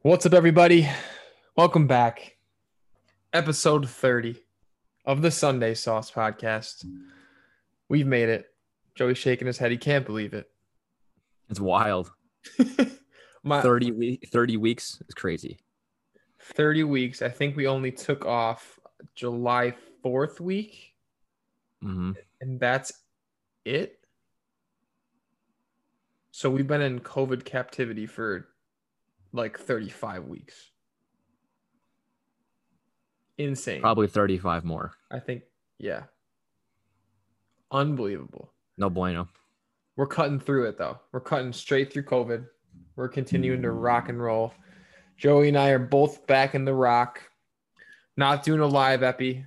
What's up, everybody? Welcome back. Episode 30 of the Sunday Sauce Podcast. We've made it. Joey's shaking his head. He can't believe it. It's wild. My 30, we- 30 weeks is crazy. 30 weeks. I think we only took off July 4th week, hmm and that's it. So we've been in COVID captivity for like 35 weeks. Insane. Probably 35 more. I think, yeah. Unbelievable. No bueno. We're cutting through it though. We're cutting straight through COVID. We're continuing to rock and roll. Joey and I are both back in the rock. Not doing a live epi,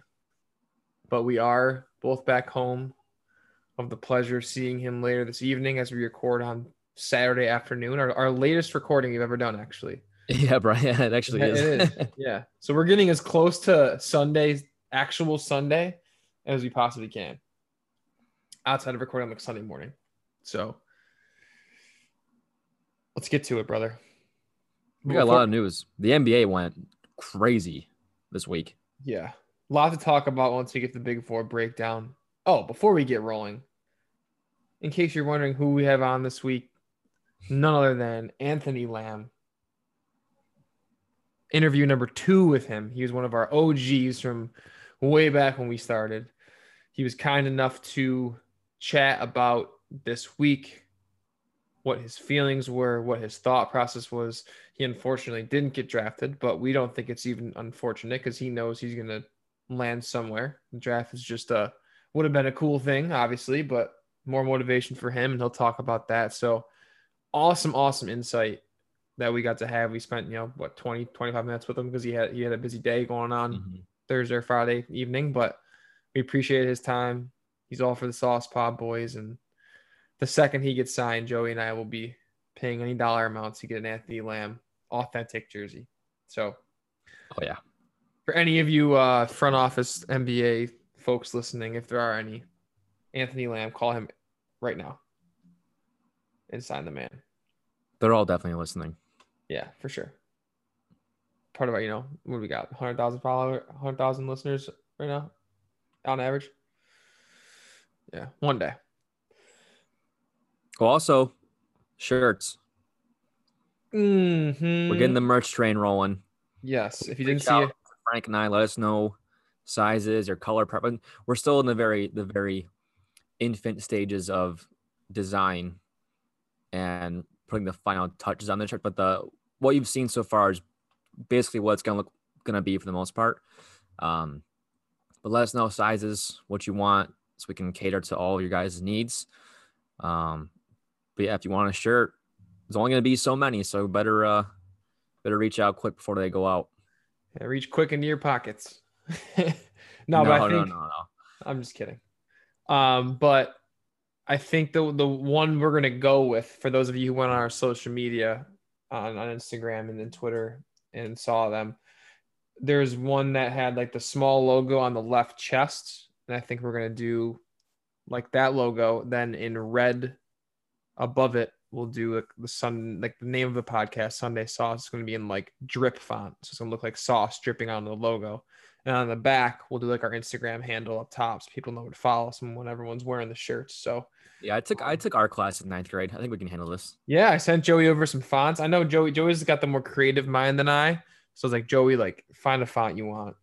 but we are both back home. Of the pleasure of seeing him later this evening as we record on Saturday afternoon. Our, our latest recording we've ever done, actually. Yeah, Brian, it actually Yeah, is. it is. yeah. So we're getting as close to Sunday's actual Sunday as we possibly can. Outside of recording on like Sunday morning. So let's get to it, brother. we got a lot of news. The NBA went crazy this week. Yeah. Lot to talk about once we get the big four breakdown. Oh, before we get rolling, in case you're wondering who we have on this week, none other than Anthony Lamb. Interview number two with him. He was one of our OGs from way back when we started. He was kind enough to chat about this week, what his feelings were, what his thought process was. He unfortunately didn't get drafted, but we don't think it's even unfortunate because he knows he's going to land somewhere. The draft is just a would have been a cool thing, obviously, but more motivation for him, and he'll talk about that. So awesome, awesome insight that we got to have. We spent, you know, what 20, 25 minutes with him because he had he had a busy day going on Mhm. Thursday or Friday evening, but we appreciate his time. He's all for the Sauce Pod boys, and the second he gets signed, Joey and I will be paying any dollar amounts to get an Anthony Lamb authentic jersey. So Oh, yeah. For any of you uh, front office NBA folks listening, if there are any, Anthony Lamb, call him right now and sign the man. They're all definitely listening. Yeah, for sure. Part of our, you know, what do we got? 100,000 follower, 100,000 listeners right now on average. Yeah, one day. Well, also, shirts. Mm-hmm. We're getting the merch train rolling. Yes, if you didn't see out it, Frank and I, let us know sizes or color preference. We're still in the very the very infant stages of design and putting the final touches on the shirt. But the what you've seen so far is basically what it's gonna look gonna be for the most part. Um, but let us know sizes, what you want, so we can cater to all your guys' needs. Um, but yeah, if you want a shirt, there's only gonna be so many, so better uh better reach out quick before they go out. Yeah, reach quick into your pockets. no, but I think no, no, no. I'm just kidding. Um, but I think the the one we're gonna go with for those of you who went on our social media on, on Instagram and then Twitter and saw them, there's one that had like the small logo on the left chest, and I think we're gonna do like that logo. Then in red above it, we'll do like the sun like the name of the podcast, Sunday Sauce. is gonna be in like drip font, so it's gonna look like sauce dripping on the logo. And on the back, we'll do like our Instagram handle up top so people know where to follow us when everyone's wearing the shirts. So Yeah, I took I took our class in ninth grade. I think we can handle this. yeah, I sent Joey over some fonts. I know Joey Joey's got the more creative mind than I. So it's like, Joey, like find a font you want.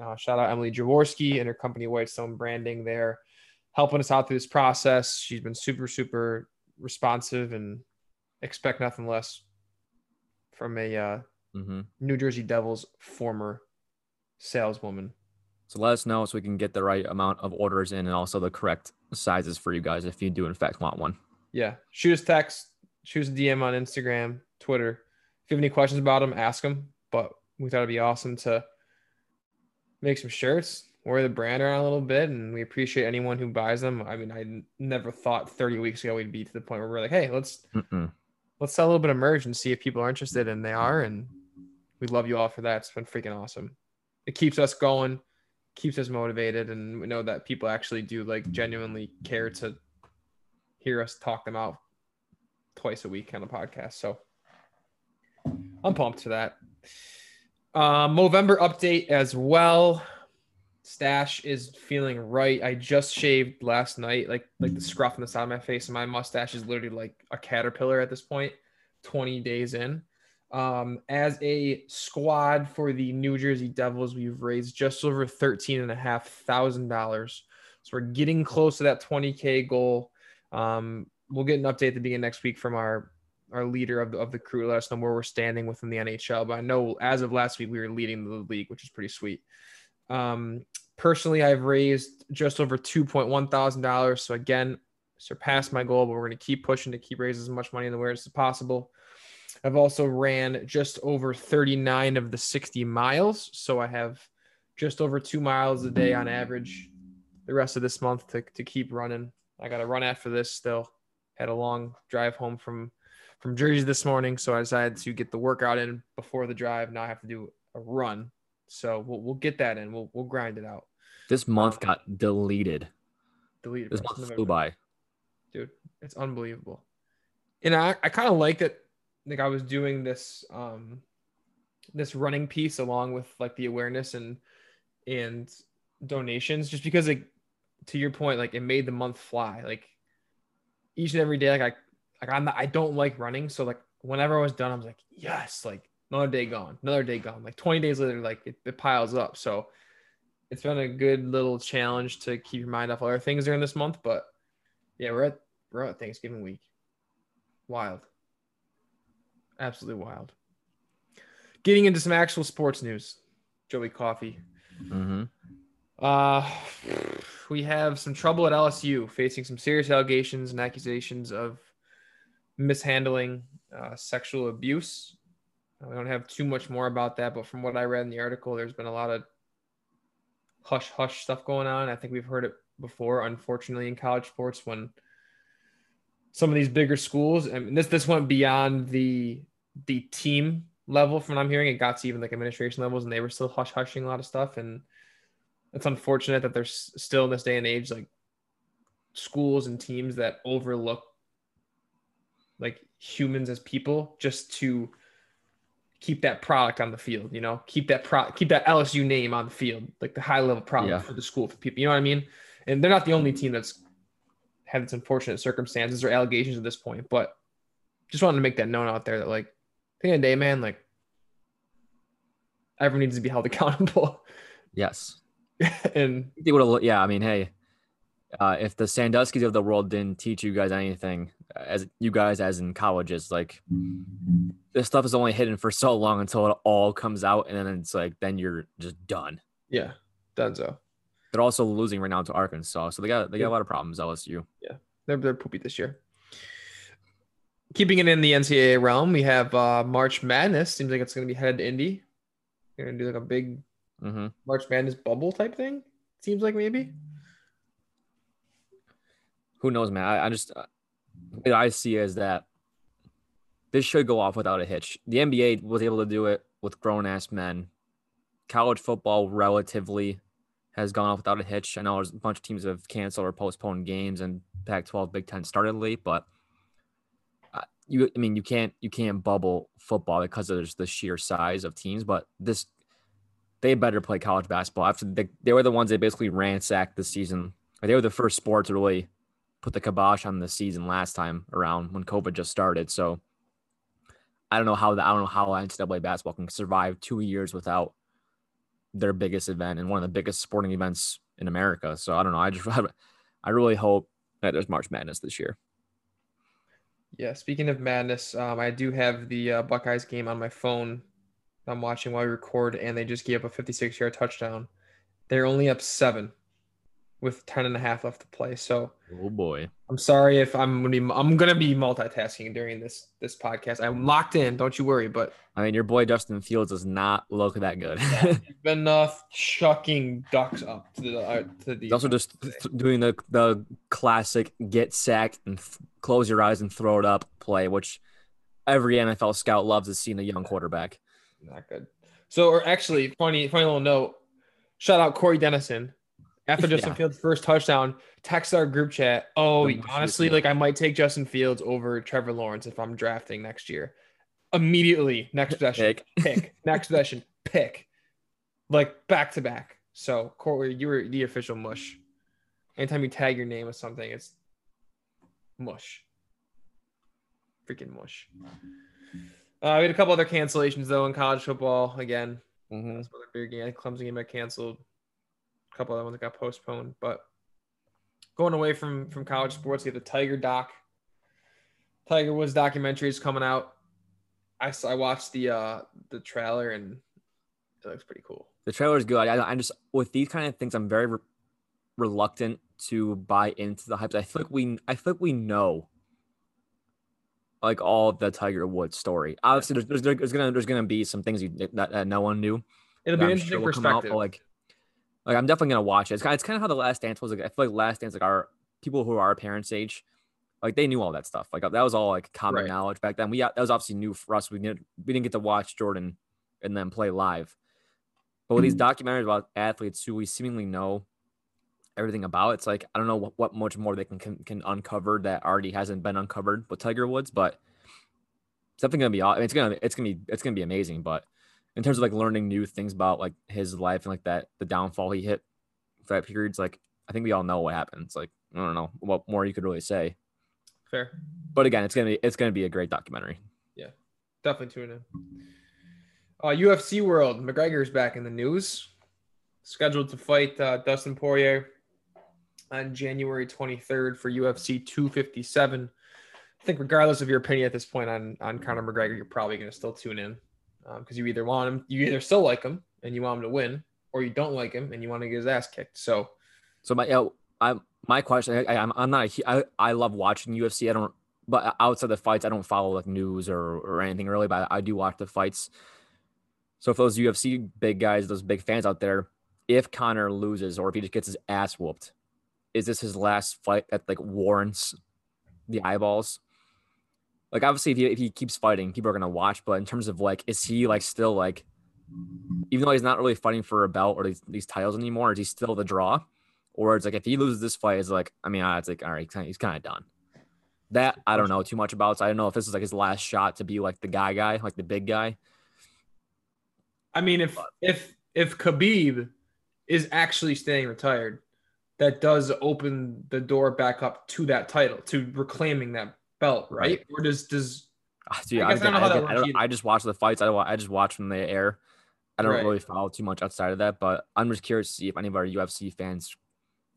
Uh, shout out Emily Jaworski and her company Whitestone Branding there, helping us out through this process. She's been super, super responsive and expect nothing less from a uh, hmm New Jersey Devils former saleswoman. So let us know so we can get the right amount of orders in and also the correct sizes for you guys if you do in fact want one. Yeah. Shoot us text, shoot us a DM on Instagram, Twitter. If you have any questions about them, ask them. But we thought it'd be awesome to make some shirts, wear the brand around a little bit, and we appreciate anyone who buys them. I mean, I never thought 30 weeks ago we'd be to the point where we're like, hey, let's Mm-mm. let's sell a little bit of merch and see if people are interested, and they are. And we love you all for that. It's been freaking awesome. It keeps us going. keeps us motivated, and we know that people actually do like genuinely care to hear us talk them out twice a week on the podcast. So I'm pumped for that. Um, Movember update as well. Stash is feeling right. I just shaved last night, like like the scruff on the side of my face, and my mustache is literally like a caterpillar at this 20 days in. Um, as a squad for the New Jersey Devils, we've raised just over thirteen and a half thousand dollars. So we're getting close to that 20k goal. Um, we'll get an update at the beginning next week from our our leader of the, of the crew. Let us know where we're standing within the NHL. But I know as of last week, we were leading the league, which is pretty sweet. Um, personally, I've raised just over $2.1 thousand. So again, surpassed my goal, but we're going to keep pushing to keep raising as much money in the awareness as possible. I've also ran just over 39 of the 60 miles. So I have just over two miles a day on average the rest of this month to, to keep running. I got to run after this still. Had a long drive home from from Jersey this morning, so I decided to get the workout in before the drive. Now I have to do a run, so we'll, we'll get that in. We'll we'll grind it out. This month um, got deleted. Deleted. This month November. flew by, dude. It's unbelievable, and I I kind of like that. Like I was doing this um this running piece along with like the awareness and and donations, just because like to your point, like it made the month fly. Like each and every day, like I like I'm not, I don't like running, so like whenever I was done, I was like, yes, like another day gone, another day gone. Like 20 days later, like it, it piles up. So it's been a good little challenge to keep your mind off other things during this month. But yeah, we're at we're at Thanksgiving week. Wild. Absolutely wild. Getting into some actual sports news. Joey Coffee. Mm-hmm. Uh, we have some trouble at LSU, facing some serious allegations and accusations of mishandling, uh, sexual abuse. We don't have too much more about that, but from what I read in the article, there's been a lot of hush hush stuff going on. I think we've heard it before, unfortunately, in college sports when some of these bigger schools, and this this went beyond the the team level from what I'm hearing. It got to even like administration levels, and they were still hush hushing a lot of stuff. And it's unfortunate that there's still in this day and age like schools and teams that overlook like humans as people just to keep that product on the field, you know, keep that pro keep that LSU name on the field, like the high level product yeah. for the school for people. You know what I mean? And they're not the only team that's had its unfortunate circumstances or allegations at this point, but just wanted to make that known out there that like at the end of the day, man, like everyone needs to be held accountable. Yes. and they would have yeah, I mean, hey, uh, if the Sandusky's of the world didn't teach you guys anything, as you guys as in colleges, like this stuff is only hidden for so long until it all comes out, and then it's like then you're just done. Yeah, done so. They're also losing right now to Arkansas, so they got they got yeah. a lot of problems. LSU. Yeah, they're they're poopy this year. Keeping it in the NCAA realm, we have uh, March Madness. Seems like it's going to be headed to Indy. They're going to do like a big mm-hmm. March Madness bubble type thing. Seems like maybe who knows, man? I, I just uh, what I see is that this should go off without a hitch. The NBA was able to do it with grown ass men. College football relatively has gone off without a hitch. I know there's a bunch of teams have canceled or postponed games, and Pac-12, Big Ten started late, but uh, you, I mean, you can't you can't bubble football because there's the sheer size of teams. But this, they better play college basketball. After they, they were the ones that basically ransacked the season. They were the first sport to really put the kibosh on the season last time around when COVID just started. So I don't know how the I don't know how NCAA basketball can survive two years without their biggest event and one of the biggest sporting events in America. So I don't know. I just I really hope that there's March Madness this year. Yeah. Speaking of madness, um, I do have the uh, Buckeyes game on my phone. I'm watching while we record, and they just gave up a 56 yard touchdown. They're only up seven with 10 and a half left to play. So oh boy. I'm sorry if I'm gonna be I'm gonna be multitasking during this this podcast. I'm locked in, don't you worry. But I mean your boy Justin Fields does not look that good. been uh, chucking ducks up to the uh, to the he's also just th- doing the the classic get sacked and th- close your eyes and throw it up play, which every NFL scout loves to see in a young quarterback. Not good. So or actually funny funny little note shout out Corey Dennison. After Justin Yeah. Fields' first touchdown, text our group chat. Oh, The honestly, like I might take Justin Fields over Trevor Lawrence if I'm drafting next year. Immediately, next possession, Pick. pick. Next possession, pick. Like back to back. So Corey, you were the official mush. Anytime you tag your name with something, it's mush. Freaking mush. Uh, we had a couple other cancellations though in college football. Again, Mhm. some other big game. Clemson game got canceled. A couple other ones that got postponed. But going away from from college sports, you have the Tiger doc. Tiger Woods documentary is coming out. I saw, I watched the uh the trailer and it looks pretty cool. The trailer is good. I, I just with these kind of things, I'm very re- reluctant to buy into the hype. I feel like we, I feel like we know, like all the Tiger Woods story. Obviously, there's, there's, there's gonna there's gonna be some things you, that, that no one knew. It'll be an interesting sure come out, perspective. like, like I'm definitely gonna watch it. It's kind, of, it's kind of how the Last Dance was. Like, I feel like Last Dance, like our people who are our parents' age, like they knew all that stuff. Like that was all like common Right. knowledge back then. We that was obviously new for us. We didn't we didn't get to watch Jordan and then play live. But with these hmm. documentaries about athletes who we seemingly know everything about, it's like I don't know what, what much more they can, can can uncover that already hasn't been uncovered with Tiger Woods, but it's definitely gonna be. I mean, it's gonna it's gonna be it's gonna be amazing. But in terms of like learning new things about like his life and like that the downfall he hit for that period, it's like I think we all know what happens. Like I don't know what more you could really say. Fair. But again, it's gonna be it's gonna be a great documentary. Yeah, definitely tune in. Uh, UFC World. McGregor's back in the news. Scheduled to fight uh, Dustin Poirier on January 23rd for UFC 257. I think, regardless of your opinion at this point on on Conor McGregor, you're probably going to still tune in Um, because you either want him, you either still like him and you want him to win, or you don't like him and you want to get his ass kicked. So, So my I my question I, I'm I'm not a, I I love watching UFC. I don't but outside the fights I don't follow like news or or anything really, but I do watch the fights. So for those UFC big guys, those big fans out there, if Conor loses or if he just gets his ass whooped, is this his last fight that like warrants the eyeballs? Like obviously if he if he keeps fighting, people are gonna watch, but in terms of like, is he like still like even though he's not really fighting for a belt or these, these titles anymore, is he still the draw? Or it's like if he loses this fight, it's like I mean, ah, it's like all right, he's kind of done. That I don't know too much about. So I don't know if this is like his last shot to be like the guy, guy, like the big guy. I mean, if if if Khabib is actually staying retired, that does open the door back up to that title, to reclaiming that belt, right? Or does does Ah, Dude, I I, don't I, I, don't. I just watch the fights. I, I just watch from the air. I don't Right. really follow too much outside of that, but I'm just curious to see if any of our UFC fans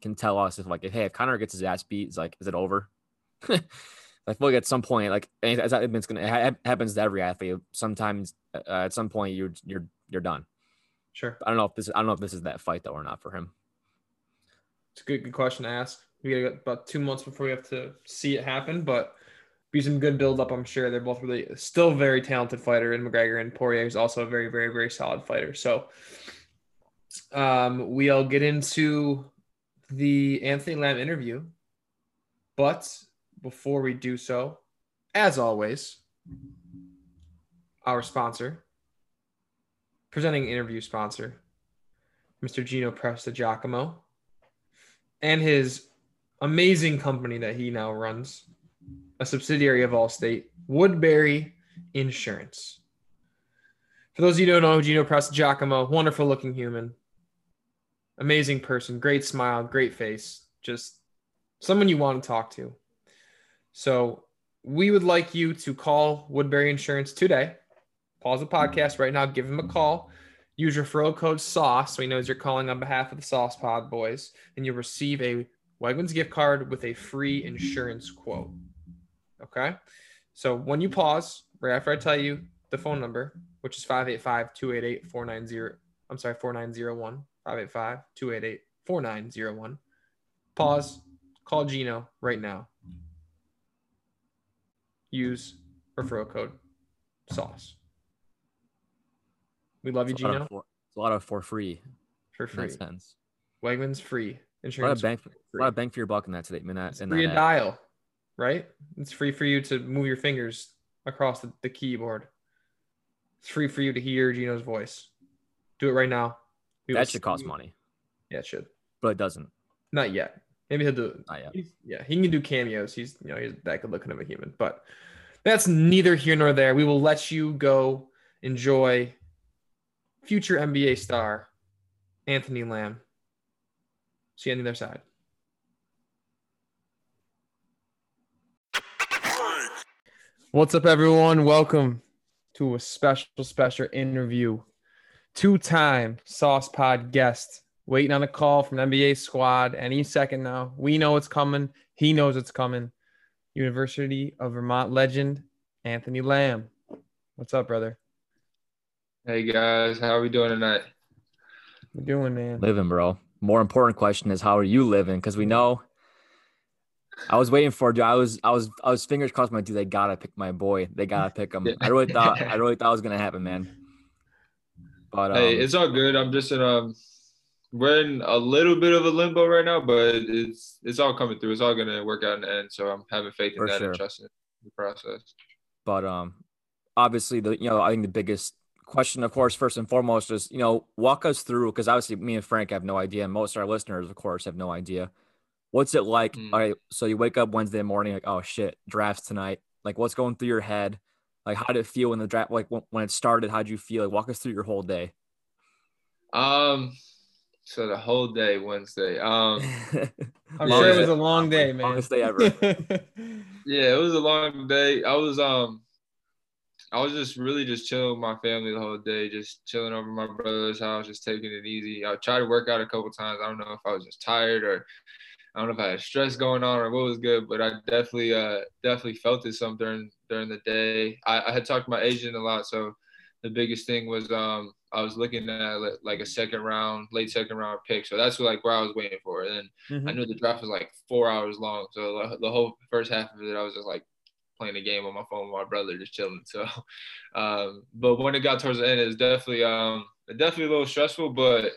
can tell us if like if hey if Conor gets his ass beat, is like is it over? I feel like at some point, like it's, it's gonna it happens to every athlete. Sometimes uh, at some point you're you're you're done. sure? I don't know if this I don't know if this is that fight though or not for him. It's a good good question to ask. We got about two months before we have to see it happen, but be some good build up. I'm sure they're both really still very talented fighter, and McGregor and Poirier is also a very very very solid fighter. So, um, we'll get into the Anthony Lamb interview, but before we do so, as always, our sponsor, presenting interview sponsor, Mr. Gino Presta Giacomo, and his amazing company that he now runs, a subsidiary of Allstate, Woodbury Insurance. For those of you who don't know, Gino Presta Giacomo, wonderful looking human, amazing person, great smile, great face, just someone you want to talk to. So we would like you to call Woodbury Insurance today. Pause the podcast right now, give him a call. Use referral code SAUCE so he knows you're calling on behalf of the Sauce Pod boys, and you'll receive a Wegmans gift card with a free insurance quote. Okay? So when you pause, right after I tell you the phone number, which is 585 288 490, I'm sorry, 4901, 585 288 4901, pause, call Gino right now. Use referral code SAUCE. We love you, It's a Gino, for, it's a lot of for free. for free. Wegmans free. A lot Insurance of free. a lot of bang for your buck in that today. In that, in free that ad. dial, right? It's free for you to move your fingers across the, the keyboard. It's free for you to hear Gino's voice. Do it right now. We that should cost see- money, Yeah, it should. but it doesn't. Not yet. Maybe he'll do. Not yet. He's, yeah, he can do cameos. He's you know he's that good looking of a human, but that's neither here nor there. We will let you go enjoy future NBA star Anthony Lamb. See you on the other side. What's up, everyone? Welcome to a special, special interview. Two-time Sauce Pod guest waiting on a call from the NBA squad any second now. We know it's coming. He knows it's coming. University of Vermont legend Anthony Lamb. What's up, brother? Hey guys, how are we doing tonight? What you doing, man? Living, bro. More important question is how are you living? Because we know. I was waiting for dude. I was I was I was fingers crossed. My dude, they gotta pick my boy. They gotta pick him. I really thought I really thought it was gonna happen, man. But um, hey, it's all good. I'm just in um we're in a little bit of a limbo right now, but it's it's all coming through. It's all gonna work out in the end. So I'm having faith in that sure. and trusting the process. but um obviously the you know i think the biggest question of course first and foremost is you know walk us through because obviously me and frank have no idea and most of our listeners of course have no idea what's it like Mm. all right so you wake up wednesday morning like oh shit drafts tonight like what's going through your head like how did it feel when the draft like when, when it started how did you feel like walk us through your whole day Um so the whole day Wednesday. Um I'm sure it was a long day, man. longest day ever yeah, it was a long day. I was um I was just really just chilling with my family the whole day, just chilling over my brother's house, just taking it easy. I tried to work out a couple times. I don't know if I was just tired or I don't know if I had stress going on or what was good, but I definitely uh definitely felt it some during during the day. I, I had talked to my agent a lot, so the biggest thing was um I was looking at like- a second round, late second round pick. So that's like where I was waiting for. And Mhm. I knew the draft was like four hours long. So the- the whole first half of it, I was just like playing a game on my phone with my brother, just chilling. So, um, but when it got towards the end, it was definitely, um, definitely a little stressful, but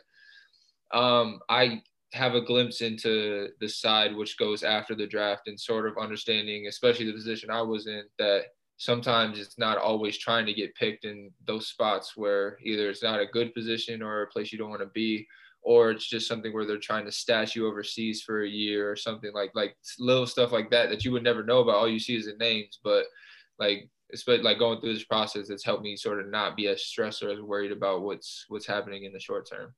um, I have a glimpse into the side which goes after the draft and sort of understanding, especially the position I was in, that sometimes it's not always trying to get picked in those spots where either it's not a good position or a place you don't want to be or it's just something where they're trying to stash you overseas for a year or something like like little stuff like that that you would never know about. All you see is the names, but like especially like going through this process, it's helped me sort of not be as stressed or as worried about what's what's happening in the short term.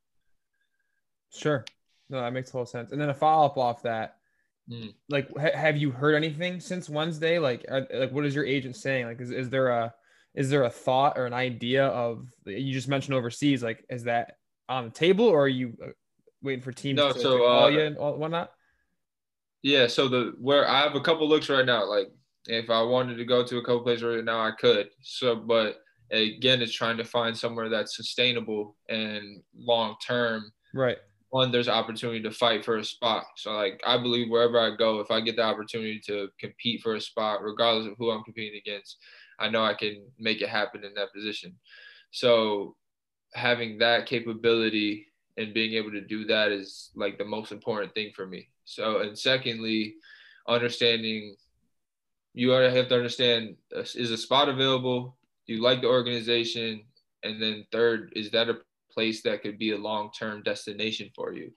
Sure. No, that makes total sense. And then a follow up off that, Mm. like, ha- have you heard anything since Wednesday? Like, are, like, what is your agent saying? Like, is, is there a is there a thought or an idea of you just mentioned overseas? Like, is that on the table, or are you uh, waiting for teams No, to, so, to call uh, you and all, whatnot? Yeah, so the where I have a couple looks right now. Like if I wanted to go to a couple places right now, I could. So, but again, it's trying to find somewhere that's sustainable and long term. Right. One, there's opportunity to fight for a spot. So, like I believe wherever I go, if I get the opportunity to compete for a spot, regardless of who I'm competing against, I know I can make it happen in that position. So, having that capability and being able to do that is like the most important thing for me. So, and secondly, understanding you already have to understand uh, is a spot available? Do you like the organization? And then third, is that a place that could be a long-term destination for you?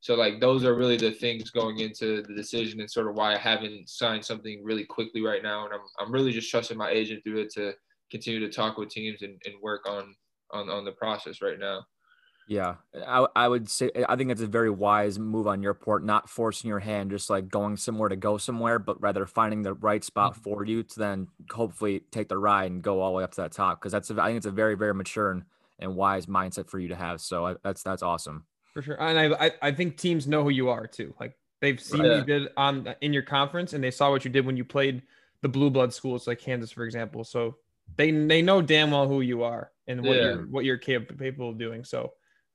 So like those are really the things going into the decision and sort of why I haven't signed something really quickly right now. And I'm I'm really just trusting my agent through it to continue to talk with teams and, and work on on on the process right now. Yeah, I, I would say I think it's a very wise move on your part, not forcing your hand, just like going somewhere to go somewhere, but rather finding the right spot mm-hmm. for you to then hopefully take the ride and go all the way up to that top. Because that's a, I think it's a very very mature and, and wise mindset for you to have. So I, that's that's awesome. For sure. And I, I think teams know who you are too. Like they've seen what you did on in your conference and they saw what you did when you played the blue blood schools like Kansas, for example. So they they know damn well who you are and what Yeah. you're what you're capable of doing. So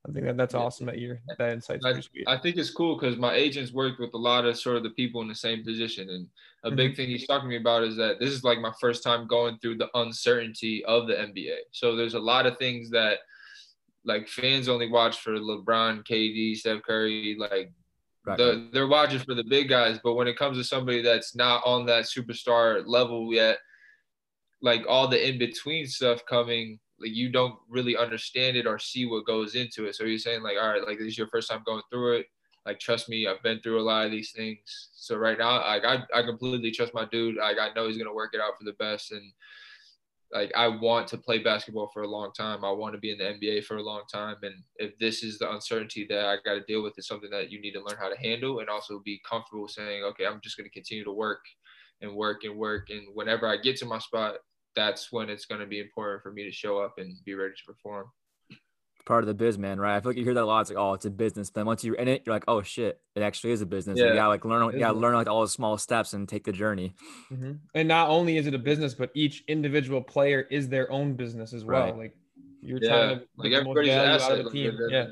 I think that that's awesome that you're that insight's I. I think it's cool because my agents worked with a lot of sort of the people in the same position. And a big mm-hmm. thing he's talking to me about is that this is like my first time going through the uncertainty of the NBA. So there's a lot of things that like fans only watch for LeBron, KD, Steph Curry, like Right. the, they're watching for the big guys. But when it comes to somebody that's not on that superstar level yet, like all the in between stuff coming, like you don't really understand it or see what goes into it. So you're saying like, all right, like this is your first time going through it. Like trust me, I've been through a lot of these things. So right now, like I, I completely trust my dude. Like I know he's gonna work it out for the best and like I want to play basketball for a long time. I want to be in the NBA for a long time. And if this is the uncertainty that I got to deal with, it's something that you need to learn how to handle and also be comfortable saying, okay, I'm just to continue to work and work and work. And whenever I get to my spot, that's when it's going to be important for me to show up and be ready to perform part of the biz, man, right? I feel like you hear that a lot. It's like, oh, it's a business. Then once you're in it, you're like, oh shit, it actually is a business. Yeah. You gotta like learn, you gotta learn like all the small steps and take the journey. Mm-hmm. And not only is it a business, but each individual player is their own business as well. Right. Like you're yeah. trying to like everybody's asset out of the team. yeah.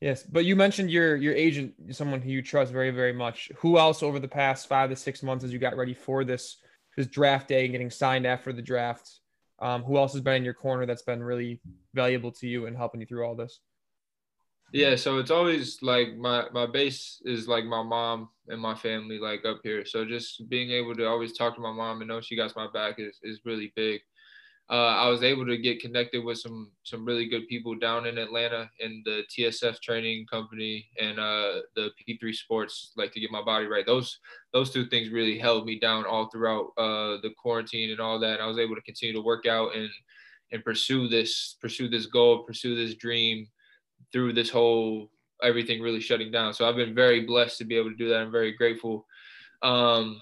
Yes, but you mentioned your your agent, someone who you trust very very much. Who else over the past five to six months as you got ready for this this draft day and getting signed after the draft? Um, who else has been in your corner that's been really valuable to you and helping you through all this? Yeah, so it's always like my my base is like my mom and my family like up here. So just being able to always talk to my mom and know she got my back is is really big uh, I was able to get connected with some some really good people down in Atlanta in the TSF training company and uh, the P3 Sports, like to get my body right. Those those two things really held me down all throughout uh, the quarantine and all that. And I was able to continue to work out and and pursue this pursue this goal, pursue this dream through this whole everything really shutting down. So I've been very blessed to be able to do that. I'm very grateful. Um,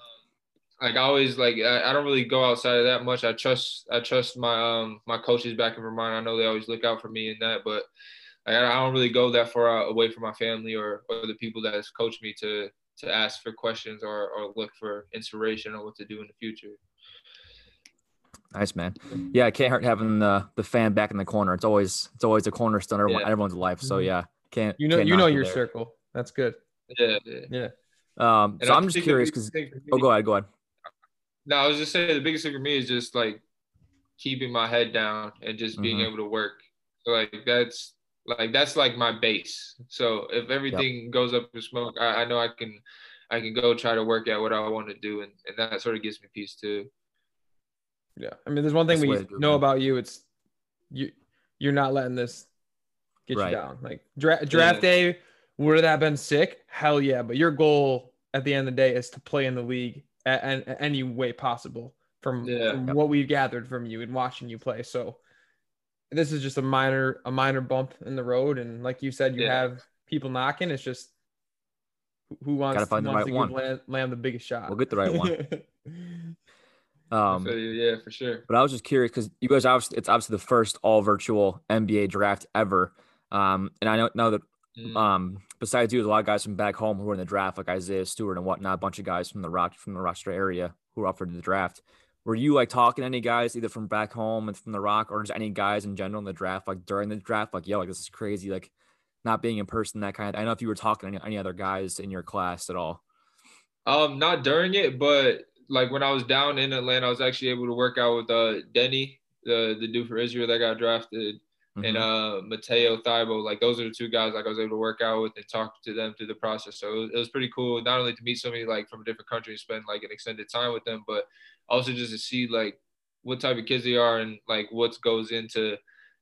like I always like I, I, don't really go outside of that much. I trust I trust my um my coaches back in Vermont. I know they always look out for me in that, but I, I don't really go that far away from my family or, or the people that has coached me to to ask for questions or, or look for inspiration on what to do in the future. Nice man. Yeah, it can't hurt having the the fan back in the corner. It's always it's always a cornerstone everyone, yeah. everyone's life. So mm-hmm. yeah, can't you know can't you know your there. circle. That's good. Yeah, yeah. yeah. Um, so I'm just curious because oh, go ahead, go ahead. No, I was just saying the biggest thing for me is just like keeping my head down and just being mm-hmm. able to work. So like that's like that's like my base. So if everything yep. goes up in smoke, I, I, know I can I can go try to work out what I want to do and, and that sort of gives me peace too. Yeah. I mean there's one thing that's we know about you. It's you you're not letting this get right. you down. Like dra- draft yeah. day, would that been sick? Hell yeah. But your goal at the end of the day is to play in the league at, at any way possible from, yeah. from what we've gathered from you and watching you play. So this is just a minor a minor bump in the road, and like you said, you yeah. have people knocking. It's just who wants, Gotta find who the wants right to one. Land, land, the biggest shot. We'll get the right one. um, yeah, for sure. But I was just curious because you guys obviously it's obviously the first all virtual NBA draft ever. Um, and I know know that Mm. Um, besides you, there's a lot of guys from back home who are in the draft, like Isaiah Stewart and whatnot. A bunch of guys from the rock from the Rochester area who were offered for the draft. Were you like talking to any guys either from back home and from the Rock, or just any guys in general in the draft, like during the draft, like yo, like this is crazy, like not being in person, that kind of. I don't know if you were talking to any, any other guys in your class at all. Um, not during it, but like when I was down in Atlanta, I was actually able to work out with uh Deni, the the dude for Israel that got drafted mm-hmm. and uh Matisse Thybulle. Like those are the two guys like I was able to work out with and talk to them through the process. So it was, it was pretty cool not only to meet somebody like from a different country and spend like an extended time with them, but also just to see like what type of kids they are and like what goes into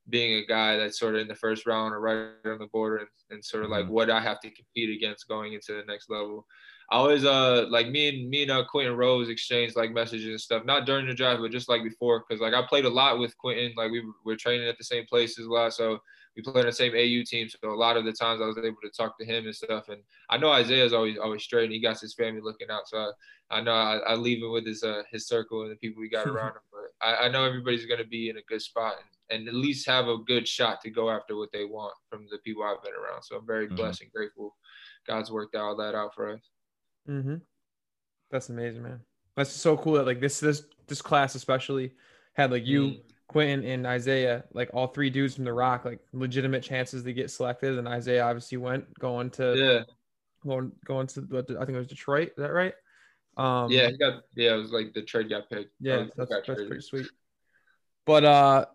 being a guy that's sort of in the first round or right on the border and, and sort of like mm-hmm. what I have to compete against going into the next level. I always uh like me and me and uh, Quinton Rose exchanged like messages and stuff, not during the draft, but just like before, because like I played a lot with Quinton. Like we were training at the same places a lot, so we played on the same AU team. So a lot of the times I was able to talk to him and stuff. And I know Isaiah's always always straight, and he got his family looking out. So I, I know I, I leave him with his uh his circle and the people we got around him. But I, I know everybody's gonna be in a good spot and, and at least have a good shot to go after what they want from the people I've been around. So I'm very mm-hmm. blessed and grateful. God's worked all that out for us. Mm-hmm. That's amazing, man. That's so cool that like this this this class especially had like you, mm. Quinton, and Isaiah, like all three dudes from the Rock, like legitimate chances to get selected. And Isaiah obviously went going to yeah going going to I think it was Detroit. Is that right? Um, yeah, he got yeah. It was like the trade got picked. Yeah, that's, that's pretty sweet. But uh,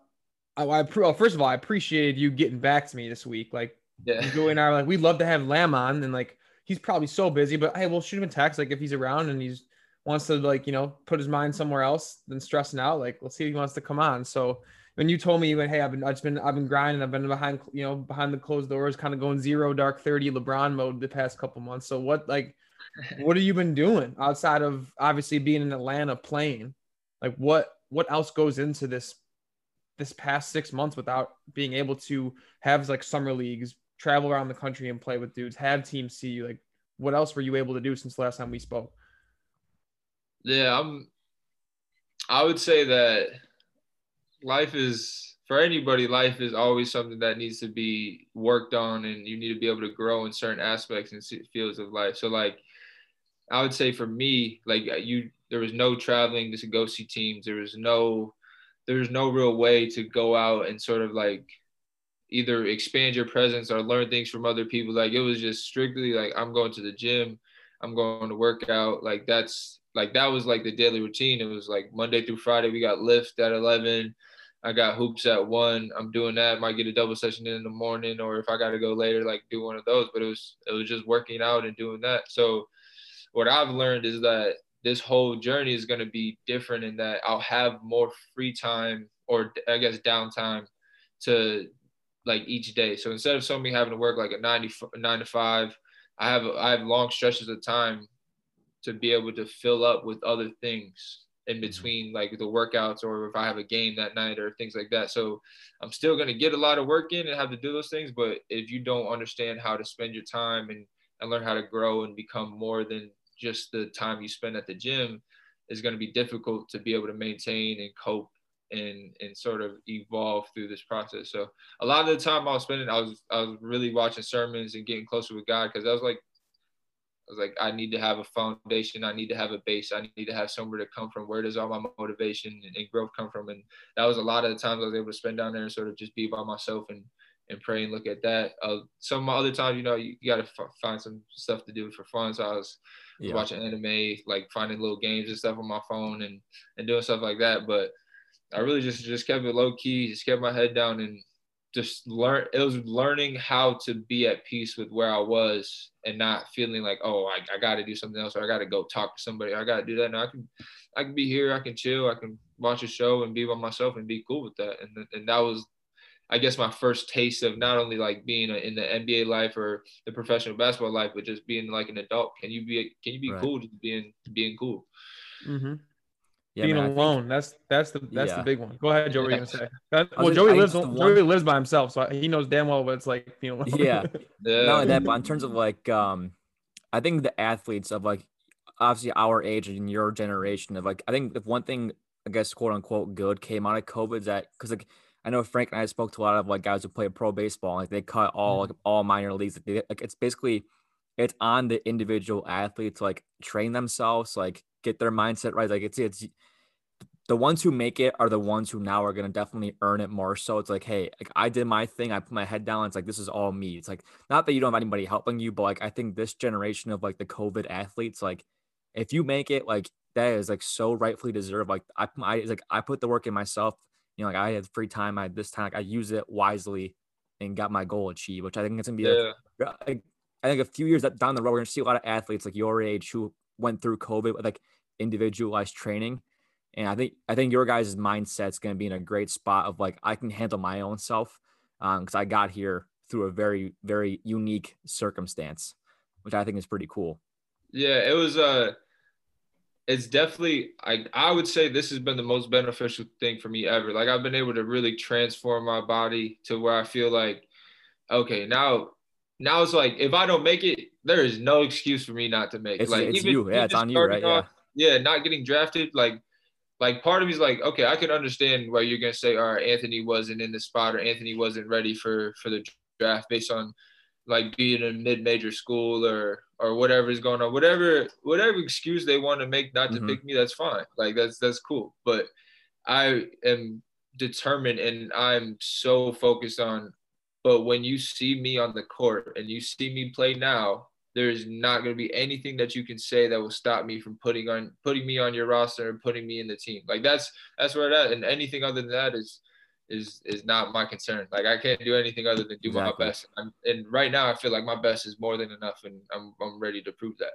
I, I well, first of all, I appreciated you getting back to me this week. Like, yeah, Joey and I were like, we'd love to have Lamb on, and like he's probably so busy, but hey, we'll shoot him a text. Like if he's around and he's wants to like, you know, put his mind somewhere else than stressing out, like let's see if he wants to come on. So when you told me you went, hey, I've been, I've been, I've been grinding, I've been behind, you know, behind the closed doors, kind of going zero dark thirty LeBron mode the past couple months. So what, like, what have you been doing outside of obviously being in Atlanta playing? Like, what, what else goes into this, this past six months without being able to have like summer leagues, travel around the country and play with dudes, have teams see you? Like, what else were you able to do since last time we spoke? Yeah, I'm. I would say that life is for anybody. Life is always something that needs to be worked on, and you need to be able to grow in certain aspects and fields of life. So, like, I would say for me, like uh, you, there was no traveling to go see teams. There was no, there was no real way to go out and sort of like either expand your presence or learn things from other people. Like it was just strictly like I'm going to the gym, I'm going to work out. Like that's like that was like the daily routine. It was like Monday through Friday we got lift at 11. I got hoops at one. I'm doing that. Might get a double session in the morning, or if I got to go later, like do one of those. But it was it was just working out and doing that. So what I've learned is that this whole journey is going to be different in that I'll have more free time or I guess downtime to like each day. So instead of somebody having to work like a 90, nine to five, I have I have long stretches of time to be able to fill up with other things in mm-hmm. between like the workouts or if I have a game that night or things like that. So I'm still going to get a lot of work in and have to do those things. But if you don't understand how to spend your time and, and learn how to grow and become more than just the time you spend at the gym, it's going to be difficult to be able to maintain and cope and and sort of evolve through this process. So a lot of the time I was spending, I was I was really watching sermons and getting closer with God because I was like, I was like, I need to have a foundation, I need to have a base, I need to have somewhere to come from. Where does all my motivation and growth come from? And that was a lot of the times I was able to spend down there and sort of just be by myself and and pray and look at that. Uh, some other times, you know, you, you got to f- find some stuff to do for fun. So I was, yeah. watching anime, like finding little games and stuff on my phone and and doing stuff like that. But I really just just kept it low key, just kept my head down and just learn it was learning how to be at peace with where I was and not feeling like, oh, I, I gotta do something else or I gotta go talk to somebody. I gotta do that. No, I can I can be here, I can chill, I can watch a show and be by myself and be cool with that. And and that was I guess my first taste of not only like being in the NBA life or the professional basketball life, but just being like an adult. Can you be can you be right. cool just being being cool? Mm-hmm. Yeah, being man, alone. Think, that's that's the that's yeah. the big one. Go ahead, Joey. Yeah. Gonna say that, well, Joey lives Joey lives by himself, so he knows damn well what it's like. You know. yeah. yeah. Not only that, but in terms of like, um, I think the athletes of like, obviously our age and your generation of like, I think if one thing I guess quote unquote good came out of COVID is that because like I know Frank and I spoke to a lot of like guys who play pro baseball, like they cut all mm-hmm. like all minor leagues. Like, they, like it's basically it's on the individual athlete to like train themselves, like get their mindset right. Like it's it's the ones who make it are the ones who now are gonna definitely earn it more. So it's like, hey, like I did my thing, I put my head down. It's like this is all me. It's like not that you don't have anybody helping you, but like I think this generation of like the COVID athletes, like if you make it, like that is like so rightfully deserved. Like I, I like I put the work in myself. You know, like I had free time. I had this time. Like I use it wisely and got my goal achieved, which I think it's gonna be yeah. like I think a few years down the road, we're gonna see a lot of athletes like your age who went through COVID like individualized training. And I think I think your guys' mindset's gonna be in a great spot of like I can handle my own self because um, I got here through a very very unique circumstance, which I think is pretty cool. Yeah, it was uh it's definitely I I would say this has been the most beneficial thing for me ever. Like I've been able to really transform my body to where I feel like okay, now now it's like if I don't make it, there is no excuse for me not to make it. It's, like it's even, you, yeah, it's on you, right? Off, yeah. Yeah, not getting drafted, like like part of me is like, okay, I can understand why you're gonna say, all right, Anthony wasn't in the spot or Anthony wasn't ready for for the draft based on like being in mid-major school or or whatever is going on, whatever whatever excuse they want to make not to mm-hmm. pick me, that's fine. Like that's that's cool. But I am determined and I'm so focused on but when you see me on the court and you see me play now, there is not going to be anything that you can say that will stop me from putting on putting me on your roster and putting me in the team. Like that's that's where that and anything other than that is is is not my concern. Like I can't do anything other than do exactly. my best. I'm, and right now I feel like my best is more than enough, and I'm I'm ready to prove that.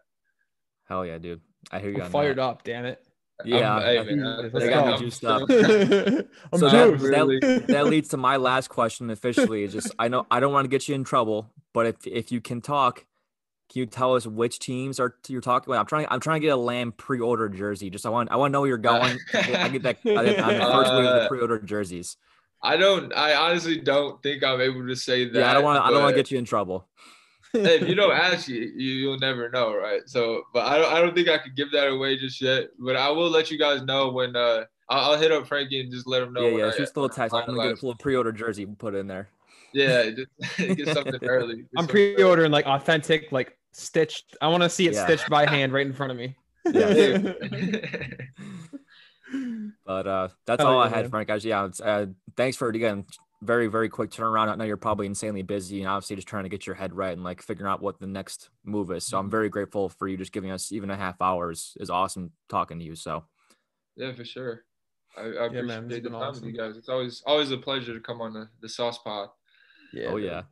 Hell yeah, dude! I hear you. I'm fired that. up. Damn it. Yeah, I'm, hey, I- man, Let's they got me I'm juiced up. I'm so that, Really? that, that leads to my last question officially. Is just I know I don't want to get you in trouble, but if if you can talk, can you tell us which teams are you're talking about? I'm trying I'm trying to get a Lamb pre-order jersey. Just I want I want to know where you're going. I get that I get, I'm the first wave of the Uh, pre-order jerseys. I don't. I honestly don't think I'm able to say that. Yeah, I don't want to I don't want to get you in trouble. hey, if you don't ask, you, you you'll never know, right? So, but I don't I don't think I could give that away just yet. But I will let you guys know when uh I'll, I'll hit up Frankie and just let him know. yeah, when yeah. I, Shoot still a when I text. I'm gonna get a little pre-order jersey put in there. Yeah, just get something early. Get I'm something pre-ordering like authentic, like stitched. I want to see it Yeah. stitched by hand right in front of me. Yeah. But uh, that's Hell all I had, man. Frank. Guys, yeah, it's, uh, thanks for again, very very quick turnaround. I know you're probably insanely busy and obviously just trying to get your head right and like figuring out what the next move is. So Mm-hmm. I'm very grateful for you just giving us even a half hours. is awesome talking to you. So yeah, for sure. I, I Yeah, appreciate man, the time awesome. with you guys. It's always always a pleasure to come on the, the sauce pod. Yeah. Oh yeah,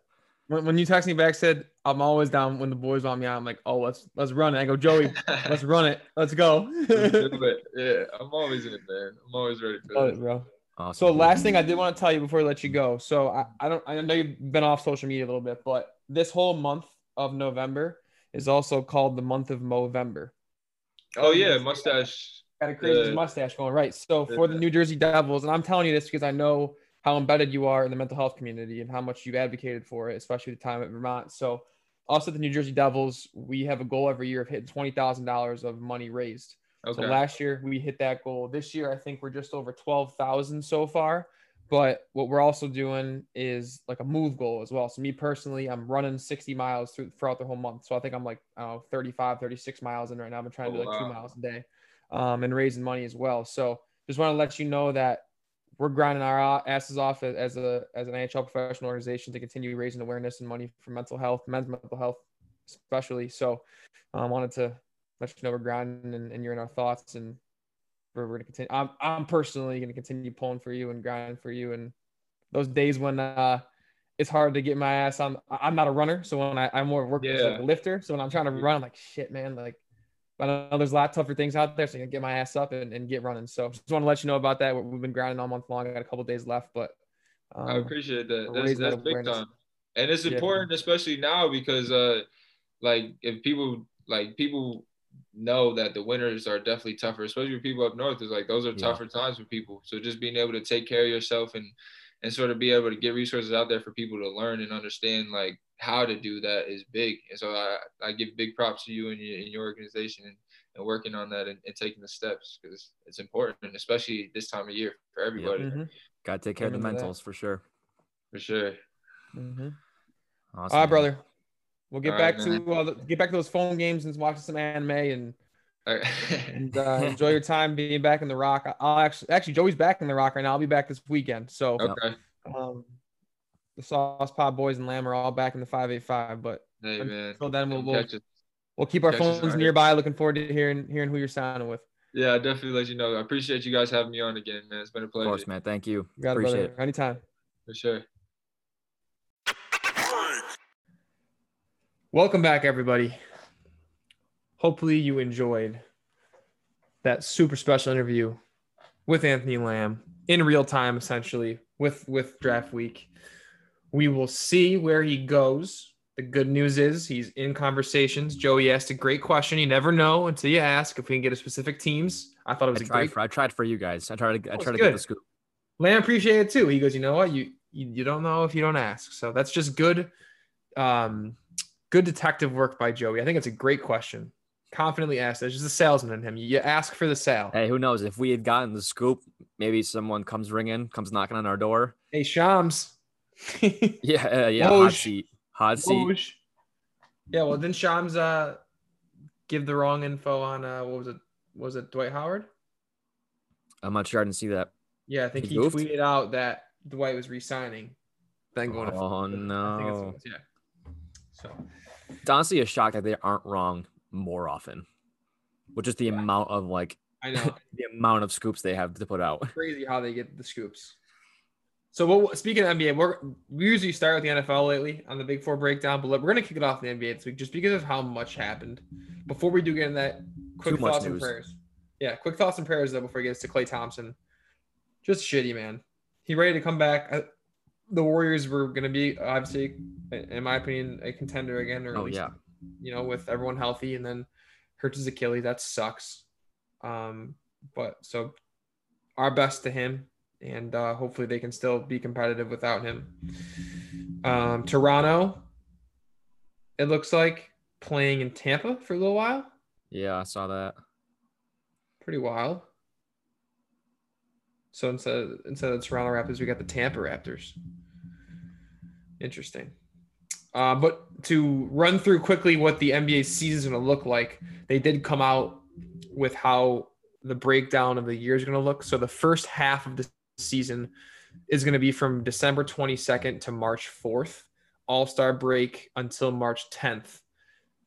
When, when you text me back, said I'm always down when the boys want me out. I'm like, oh, let's let's run it. I go, Joey, let's run it. Let's go. Let's do it. Yeah, I'm always in, man. I'm always ready for Love it, bro. awesome. So last thing I did want to tell you before I let you go. So I, I don't I know you've been off social media a little bit, but this whole month of November is also called the month of Movember. Oh yeah, mustache. Got a crazy Yeah. mustache going right. So for the New Jersey Devils, and I'm telling you this because I know how embedded you are in the mental health community and how much you've advocated for it, especially the time at Vermont. So us at the New Jersey Devils, we have a goal every year of hitting twenty thousand dollars of money raised. Okay. So last year we hit that goal. This year I think we're just over twelve thousand so far. But what we're also doing is like a move goal as well. So me personally, I'm running 60 miles through, throughout the whole month. So I think I'm like I know 35, 36 miles in right now. I've been trying to Oh, do like two miles a day, um, and raising money as well. So just want to let you know that we're grinding our asses off as, a as an NHL professional organization to continue raising awareness and money for mental health, men's mental health, especially. So I wanted to let you know we're grinding and, and you're in our thoughts and we're, we're gonna continue. I'm I'm personally gonna continue pulling for you and grinding for you. And those days when uh it's hard to get my ass on. I'm not a runner, so when I, I'm more of a worker, Yeah. like a lifter. So when I'm trying to run, I'm like shit, man. Like, I know there's a lot tougher things out there, so I can get my ass up and, and get running. So just want to let you know about that. We've been grinding all month long. I got a couple days left, but um, I appreciate that. That's, that that's big time, and it's Yeah. important, especially now because, uh, like if people like people know that the winters are definitely tougher, especially for people up north. Is like those are Yeah. tougher times for people. So just being able to take care of yourself and and sort of be able to get resources out there for people to learn and understand like how to do that is big. And so I, I give big props to you and your, and your organization and, and working on that and, and taking the steps because it's important, and especially this time of year for everybody mhm, Gotta take care of the Amen to that. mentals for sure. for sure. mhm. Awesome. All right, man. brother. We'll get All back right, to uh, get back to those phone games and watching some anime and All right. and uh, enjoy your time being back in the Rock. I'll actually actually Joey's back in the Rock right now. I'll be back this weekend. So okay. um, the Sauce Pod Boys and Lamb are all back in the five eight five. But Hey man. until then, we'll we'll, we'll keep our catch phones out nearby. Looking forward to hearing hearing who you're signing with. Yeah, I definitely let you know. I appreciate you guys having me on again, man. It's been a pleasure. Of course, man. Thank you. You got it, Appreciate brother. it. Anytime. for sure. Welcome back, everybody. Hopefully, you enjoyed that super special interview with Anthony Lamb in real time, essentially with with draft week. We will see where he goes. The good news is he's in conversations. Joey asked a great question. You never know until you ask if we can get a specific teams. I thought it was I a great for I tried for you guys. I tried to I tried to get the scoop. Lamb appreciated it too. He goes, you know what, you, you you don't know if you don't ask. So that's just good, um, good detective work by Joey. I think it's a great question. Confidently asked. It's just a salesman in him. You ask for the sale. Hey, who knows? If we had gotten the scoop, maybe someone comes ringing, comes knocking on our door. Hey Shams. Yeah, uh, yeah. Woj. Hot seat. Hot seat. Whoosh. Yeah, well, didn't Shams uh give the wrong info on uh what was it? Was it Dwight Howard? I'm not sure. I didn't see that. Yeah, I think He he, tweeted out that Dwight was resigning. Then going to Oh I think it's- no! yeah. So It's honestly a shock that they aren't wrong more often, which is the amount of like I know. the amount of scoops they have to put out. crazy how they get the scoops. So, what, speaking of NBA, we're, we usually start with the NFL lately on the Big Four breakdown, but we're going to kick it off in the NBA this week just because of how much happened. Before we do get in that, quick Too thoughts and prayers. Yeah, quick thoughts and prayers though before he gets to Klay Thompson. Just shitty, man. He ready to come back. I, the Warriors were going to be obviously, in my opinion, a contender again, or at Oh least, yeah. you know, with everyone healthy, and then hurts his Achilles. That sucks. Um, but so our best to him, and uh, hopefully they can still be competitive without him. Um, Toronto, it looks like playing in Tampa for a little while. Yeah, I saw that. Pretty wild. So instead of, instead of the Toronto Raptors, we got the Tampa Raptors. Interesting. Uh, but to run through quickly what the NBA season is going to look like, they did come out with how the breakdown of the year is going to look. So the first half of the season is going to be from December 22nd to March 4th, All Star break until March 10th,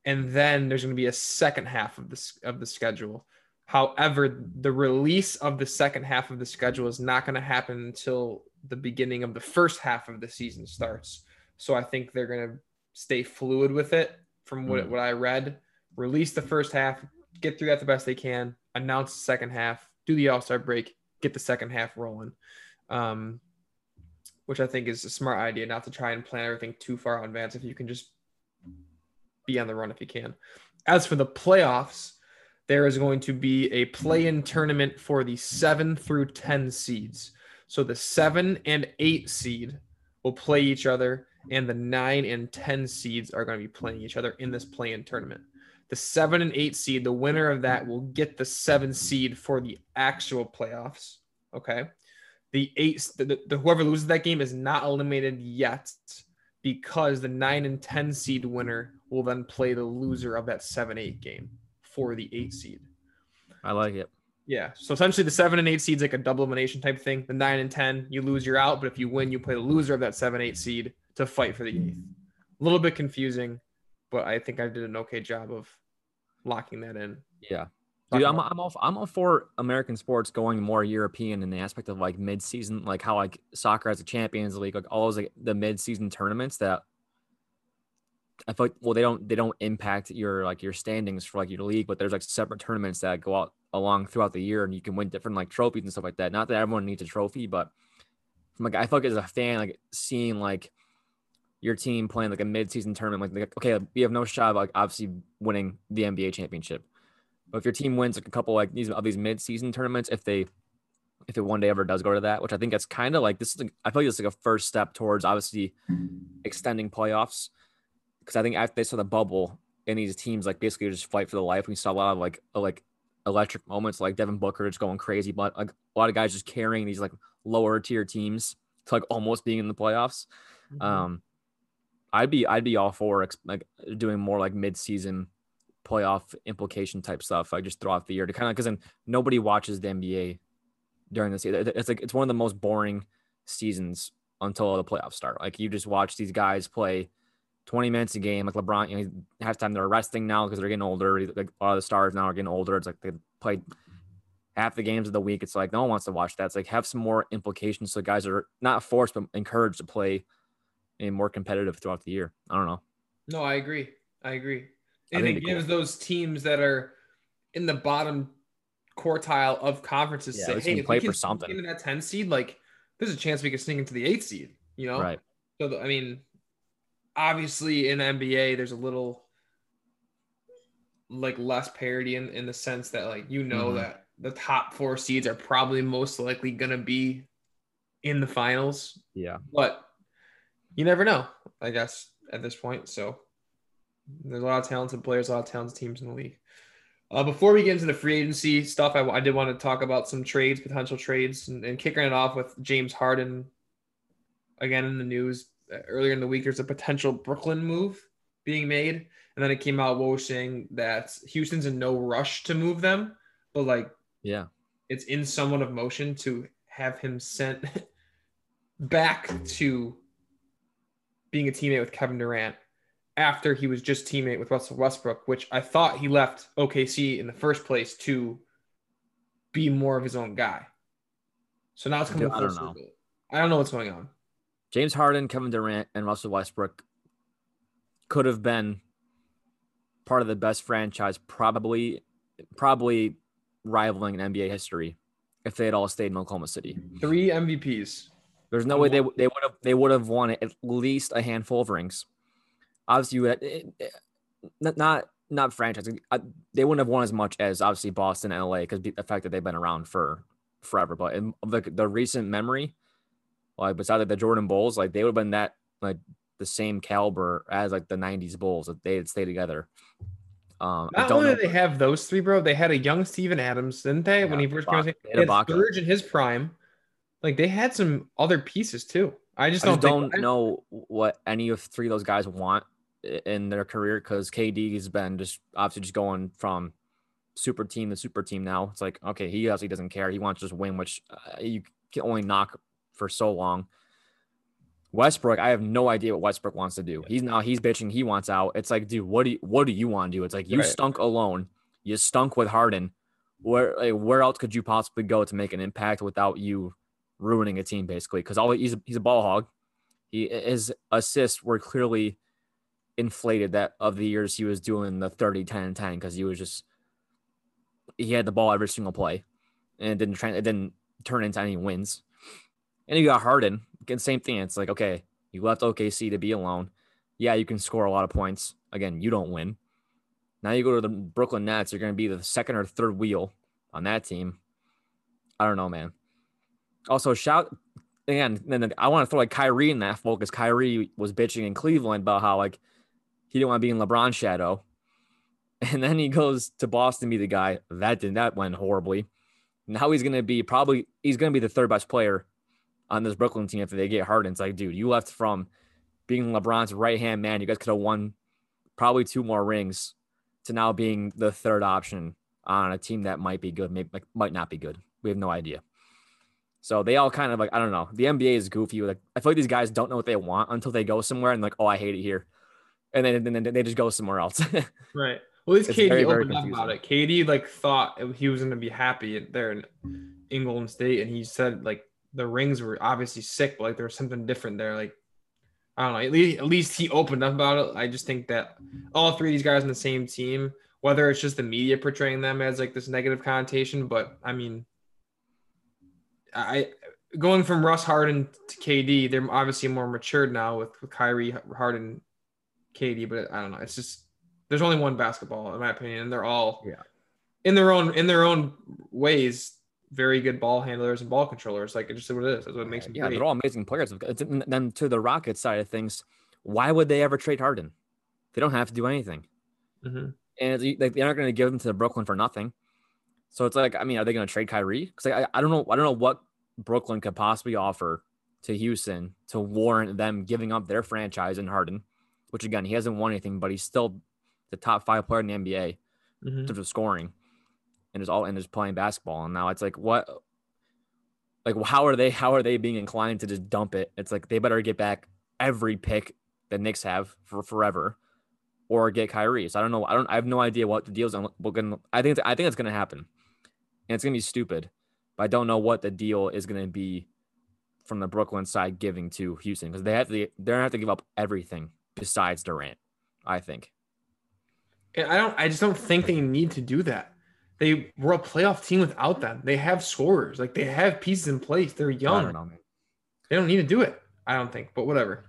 and then there's going to be a second half of this of the schedule. However, the release of the second half of the schedule is not going to happen until the beginning of the first half of the season starts. So I think they're going to stay fluid with it from what, Mm. what I read. Release the first half, get through that the best they can, announce the second half, do the all star break, get the second half rolling. Um, which I think is a smart idea, not to try and plan everything too far in advance if you can just be on the run if you can. As for the playoffs, there is going to be a play in tournament for the seven through 10 seeds. So the seven and eight seed will play each other, and the nine and 10 seeds are going to be playing each other in this play in tournament. The seven and eight seed, the winner of that will get the seven seed for the actual playoffs. Okay. The eight, the, the, whoever loses that game is not eliminated yet because the nine and 10 seed winner will then play the loser of that seven, eight game for the eight seed. I like it. Yeah. So essentially, the seven and eight seeds like a double elimination type thing. The nine and ten, you lose, you're out. But if you win, you play the loser of that seven eight seed to fight for the eighth. A little bit confusing, but I think I did an okay job of locking that in. Yeah. Dude, I'm, I'm all I'm all for American sports going more European in the aspect of like mid season, like how like soccer has a Champions League, like all those like the mid season tournaments that I feel like well they don't they don't impact your like your standings for like your league, but there's like separate tournaments that go out along throughout the year and you can win different like trophies and stuff like that. Not that everyone needs a trophy, but from like I feel like as a fan, like seeing like your team playing like a midseason tournament, like, okay, we have no shot of like obviously winning the NBA championship. But if your team wins like a couple like these of these mid-season tournaments, if they if it one day ever does go to that, which I think that's kind of like this is like, I feel like it's like a first step towards obviously extending playoffs. Because I think after they saw the bubble and these teams like basically just fight for the life, we saw a lot of like uh, like electric moments like Devin Booker just going crazy, but like a lot of guys just carrying these like lower tier teams to like almost being in the playoffs. Mm-hmm. Um, I'd be I'd be all for ex- like doing more like mid season playoff implication type stuff. like just throughout the year to kind of because then nobody watches the NBA during the season. It's like it's one of the most boring seasons until the playoffs start. Like you just watch these guys play 20 minutes a game. Like LeBron, you know, halftime they're resting now because they're getting older. Like a lot of the stars now are getting older. It's like they played half the games of the week. It's like no one wants to watch that. It's like have some more implications so guys are not forced but encouraged to play and more competitive throughout the year. I don't know. No, I agree. I agree. And think it gives those teams that are in the bottom quartile of conferences Yeah, say, hey, if play we for can sneak something." into that 10 seed, like there's a chance we could sneak into the eighth seed, you know? Right. So, the, I mean, obviously in the NBA, there's a little like less parity in, in the sense that like you know Mhm. that the top four seeds are probably most likely gonna be in the finals, Yeah. but you never know, I guess, at this point. So there's a lot of talented players, a lot of talented teams in the league. Uh, before we get into the free agency stuff, I, I did want to talk about some trades, potential trades, and, and kicking it off with James Harden. Again, in the news uh, earlier in the week, there's a potential Brooklyn move being made, and then it came out Woj saying that Houston's in no rush to move them, but like Yeah. it's in somewhat of motion to have him sent back to being a teammate with Kevin Durant after he was just teammate with Russell Westbrook, which I thought he left OKC in the first place to be more of his own guy. So now it's coming Dude, I don't know. I don't know what's going on. James Harden, Kevin Durant, and Russell Westbrook could have been part of the best franchise, probably, probably rivaling in NBA history if they had all stayed in Oklahoma City. Three MVPs. There's no way they they would have they would have won at least a handful of rings. Obviously, you had, it, it, not not not franchise. uh, They wouldn't have won as much as obviously Boston and LA because the fact that they've been around for forever. But in the, the recent memory, like besides like the Jordan Bulls, like they would have been that like the same caliber as like the '90s Bulls if they had stayed together. Um, I Not only did they have those three, bro, they had a young Steven Adams, didn't they? when he first came, out, they They had had in his prime. Like they had some other pieces too. I just I don't, just don't know what any of three of those guys want in their career because KD has been just obviously just going from super team to super team now. It's like, okay, he obviously doesn't care. He wants to just win, which uh, you can only knock for so long. Westbrook, I have no idea what Westbrook wants to do. He's now he's bitching. He wants out. It's like, dude, what do you what do you want to do? It's like you Right. stunk alone. You stunk with Harden. Where like, where else could you possibly go to make an impact without you ruining a team basically? Because all he's a, he's a ball hog. He his assists were clearly inflated that of the years he was doing the 30 10 10 because he was just he had the ball every single play and it didn't try it didn't turn into any wins. And you got Harden, again, same thing. It's like, okay, you left OKC to be alone. Yeah, you can score a lot of points. Again, you don't win. Now you go to the Brooklyn Nets, you're going to be the second or third wheel on that team. I don't know, man. Also, shout again. Then I want to throw like Kyrie in that fold because Kyrie was bitching in Cleveland about how like he didn't want to be in LeBron's shadow, and then he goes to Boston to be the guy that didn't. that went horribly. Now he's gonna be probably he's gonna be the third best player on this Brooklyn team after they get Harden. It's like, dude, you left from being LeBron's right hand man. You guys could have won probably two more rings to now being the third option on a team that might be good, maybe like, might not be good. We have no idea. So they all kind of like I don't know. The NBA is goofy. Like I feel like these guys don't know what they want until they go somewhere and like, oh, I hate it here, and then then, then they just go somewhere else. Right. Well, at least KD very, very opened up about it. KD like thought he was going to be happy there in Golden State, and he said like the rings were obviously sick, but like there was something different there. Like I don't know. At least, at least he opened up about it. I just think that all three of these guys on the same team, whether it's just the media portraying them as like this negative connotation, but I mean, I going from Russ Harden to KD, they're obviously more matured now with with Kyrie Harden, KD. But I don't know. It's just there's only one basketball in my opinion, and they're all Yeah. in their own in their own ways very good ball handlers and ball controllers. Like it's just what it is. That's what makes them yeah, great. they're all amazing players. And Then to the Rockets side of things, why would they ever trade Harden? They don't have to do anything. Mhm. and like they're not going to give him to Brooklyn for nothing. So it's like, I mean, are they going to trade Kyrie? Because I, I don't know, I don't know what Brooklyn could possibly offer to Houston to warrant them giving up their franchise in Harden, which again he hasn't won anything, but he's still the top five player in the NBA in Mhm. terms of scoring, and is all and is playing basketball. And now it's like, what, like how are they? How are they being inclined to just dump it? It's like they better get back every pick that Knicks have for forever or get Kyrie. So I don't know. I don't. I have no idea what the deal's. We're gonna. I think. I think it's gonna happen, and it's gonna be stupid. But I don't know what the deal is gonna be from the Brooklyn side giving to Houston because they have to. They're gonna have to give up everything besides Durant. I think. And I don't. I just don't think they need to do that. They were a playoff team without them. They have scorers. Like they have pieces in place. They're I young. don't know. Man. They don't need to do it. I don't think. But whatever.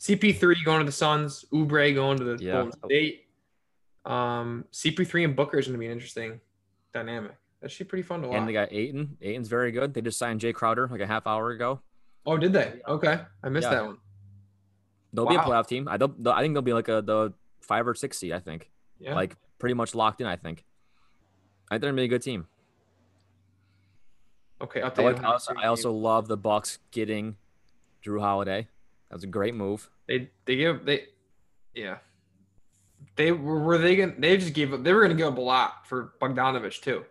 CP3 going to the Suns. Oubre going to the Yeah. Golden State. Um, CP3 and Booker is going to be an interesting dynamic. That's actually pretty fun to watch. And they got Ayton. Ayton's very good. They just signed Jae Crowder like a half hour ago. oh, did they? Okay, I missed Yeah. that one. They'll be a playoff team. I they'll- I think they'll be like a the five or six seed. I think Yeah. like pretty much locked in. I think. I think they're gonna be a good team. okay. I, like, I also I also love the Bucks getting Jrue Holiday. That was a great move. They they give they yeah. They were were they gonna they just gave up they were gonna give up a lot for Bogdanovich too.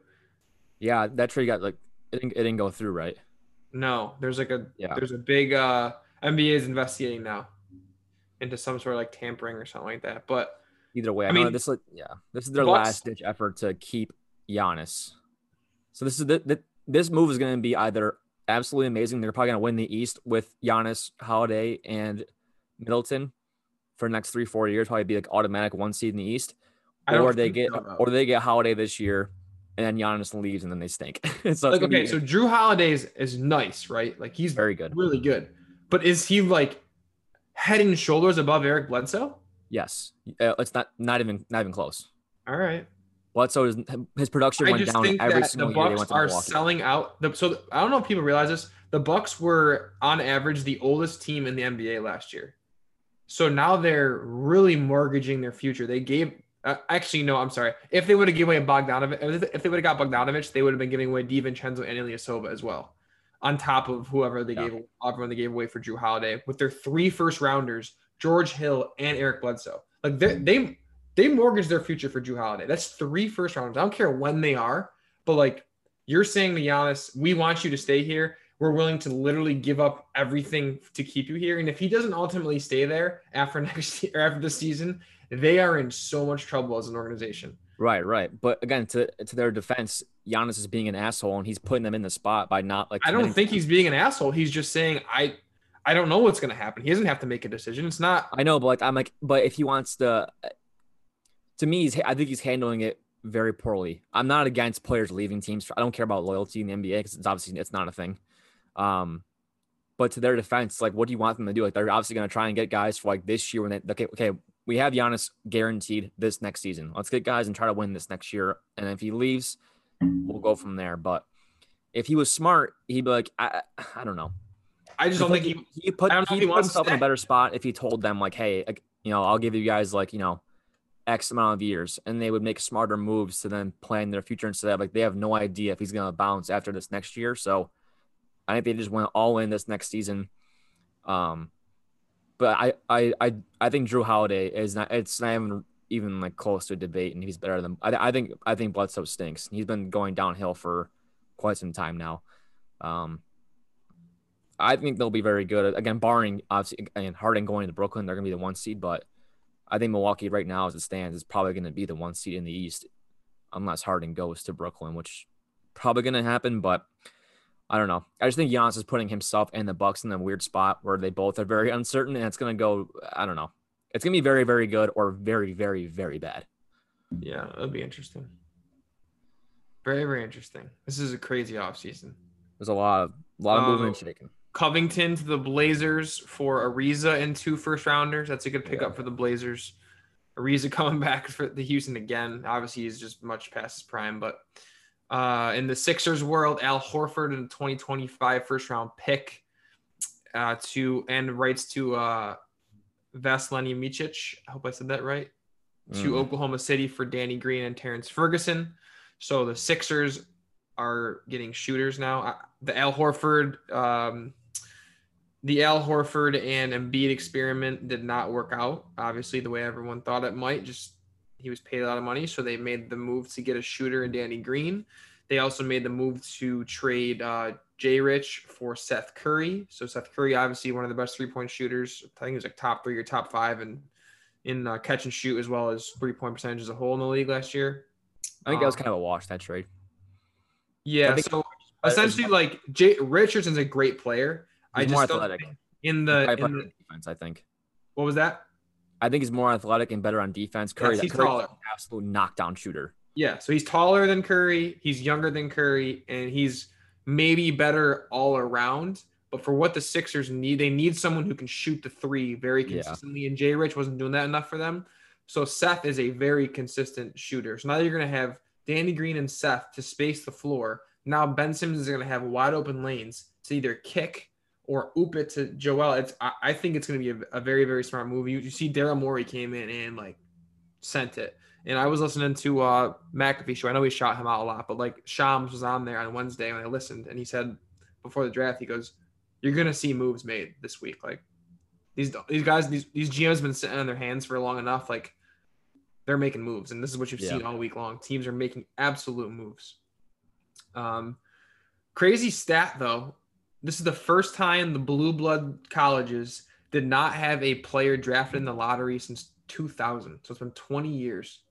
Yeah, that trade got like it didn't, it didn't go through right. No, there's like a Yeah. there's a big uh NBA is investigating now into some sort of like tampering or something like that. But Either way, I, I mean, this like yeah this is their last ditch effort to keep Giannis. So this is the, the this move is going to be either absolutely amazing. They're probably going to win the East with Giannis, Holiday, and Middleton for the next three four years. Probably be like automatic one seed in the East. Or they get so, or they get Holiday this year, and then Giannis leaves, and then they stink. so Like okay, so Jrue Holiday is, is nice, right? Like he's very good. really good, but is he like head and shoulders above Eric Bledsoe? Yes, uh, it's not not even not even close. All right. Bledsoe is his production I went down every that the single year they Bucks went to are Milwaukee. selling out. The, so I don't know if people realize this. The Bucks were on average the oldest team in the NBA last year. So now they're really mortgaging their future. They gave uh, actually no, I'm sorry. If they would have given away Bogdanovich, if they would have got Bogdanovich, they would have been giving away DiVincenzo and Ilyasova as well, on top of whoever they Yeah. gave everyone they gave away for Jrue Holiday with their three first rounders, George Hill and Eric Bledsoe. Like they they they mortgaged their future for Jrue Holiday. That's three first rounders. I don't care when they are, but like you're saying to Giannis, we want you to stay here. We're willing to literally give up everything to keep you here. And if he doesn't ultimately stay there after next year, after the season, they are in so much trouble as an organization. Right, right. But again, to to their defense, Giannis is being an asshole, and he's putting them in the spot by not like. I don't think he's being an asshole. He's just saying, I I don't know what's gonna happen. He doesn't have to make a decision. It's not I know, but like I'm like, but if he wants to, to me, he's I think he's handling it very poorly. I'm not against players leaving teams. I don't care about loyalty in the NBA because it's obviously it's not a thing. Um, but to their defense, like, what do you want them to do? Like, they're obviously going to try and get guys for like this year when they okay, okay, we have Giannis guaranteed this next season. Let's get guys and try to win this next year. And if he leaves, we'll go from there. But if he was smart, he'd be like, I, I- don't know. I just don't think he he put I don't know he he put himself in a better spot if he told them like, hey, like, you know, I'll give you guys like you know, X amount of years, and they would make smarter moves to then plan their future instead of like they have no idea if he's gonna bounce after this next year. So I think they just went all in this next season. Um, but I I I I think Jrue Holiday is not. It's not even even like close to a debate, and he's better than I. I think I think Bledsoe stinks. He's been going downhill for quite some time now. Um, I think they'll be very good. Again, barring obviously and Harden going to Brooklyn, they're gonna be the one seed. But I think Milwaukee right now, as it stands, is probably gonna be the one seed in the East, unless Harden goes to Brooklyn, which probably gonna happen. But I don't know. I just think Giannis is putting himself and the Bucks in a weird spot where they both are very uncertain, and it's gonna go. I don't know. It's gonna be very, very good or very, very, very bad. Yeah, that'd be interesting. Very, very interesting. This is a crazy offseason. There's a lot of a lot of um, moving and Oh. shaking. Covington to the Blazers for Ariza and two first rounders. That's a good pickup Yeah. for the Blazers. Ariza coming back for the Houston again. Obviously, he's just much past his prime. But uh, in the Sixers world, Al Horford in the 2025 first round pick uh, to and rights to uh, Vasilani Micic. I hope I said that right. To Mm. Oklahoma City for Danny Green and Terrence Ferguson. So the Sixers are getting shooters now. Uh, The Al Horford, um, the Al Horford and Embiid experiment did not work out. Obviously, the way everyone thought it might. Just he was paid a lot of money, so they made the move to get a shooter in Danny Green. They also made the move to trade uh, Jay Rich for Seth Curry. So Seth Curry, obviously one of the best three point shooters. I think he was like top three or top five in in uh, catch and shoot as well as three point percentage as a whole in the league last year. I think that was Um, kind of a wash that trade. Yeah, so essentially, like Jay Richardson's a great player. I just more athletic. in the, in the defense, I think. what was that? I think he's more athletic and better on defense. Curry, Yes, he's Curry's taller. an absolute knockdown shooter. Yeah, so he's taller than Curry, he's younger than Curry, and he's maybe better all around. But for what the Sixers need, they need someone who can shoot the three very Yeah. consistently. And Jay Rich wasn't doing that enough for them. So Seth is a very consistent shooter. So now you're going to have Danny Green and Seth to space the floor. Now Ben Simmons is going to have wide open lanes to either kick or oop it to Joel. It's I, I think it's going to be a, a very very smart move. You, you see Daryl Morey came in and like sent it. And I was listening to uh McAfee show. I know we shot him out a lot, but like Shams was on there on Wednesday when I listened, and he said before the draft, he goes, "You're gonna see moves made this week. Like these these guys, these these GMs been sitting on their hands for long enough. Like they're making moves, and this is what you've Yeah. seen all week long. Teams are making absolute moves. Um, crazy stat though. This is the first time the blue blood colleges did not have a player drafted in the lottery since 2000. So it's been 20 years.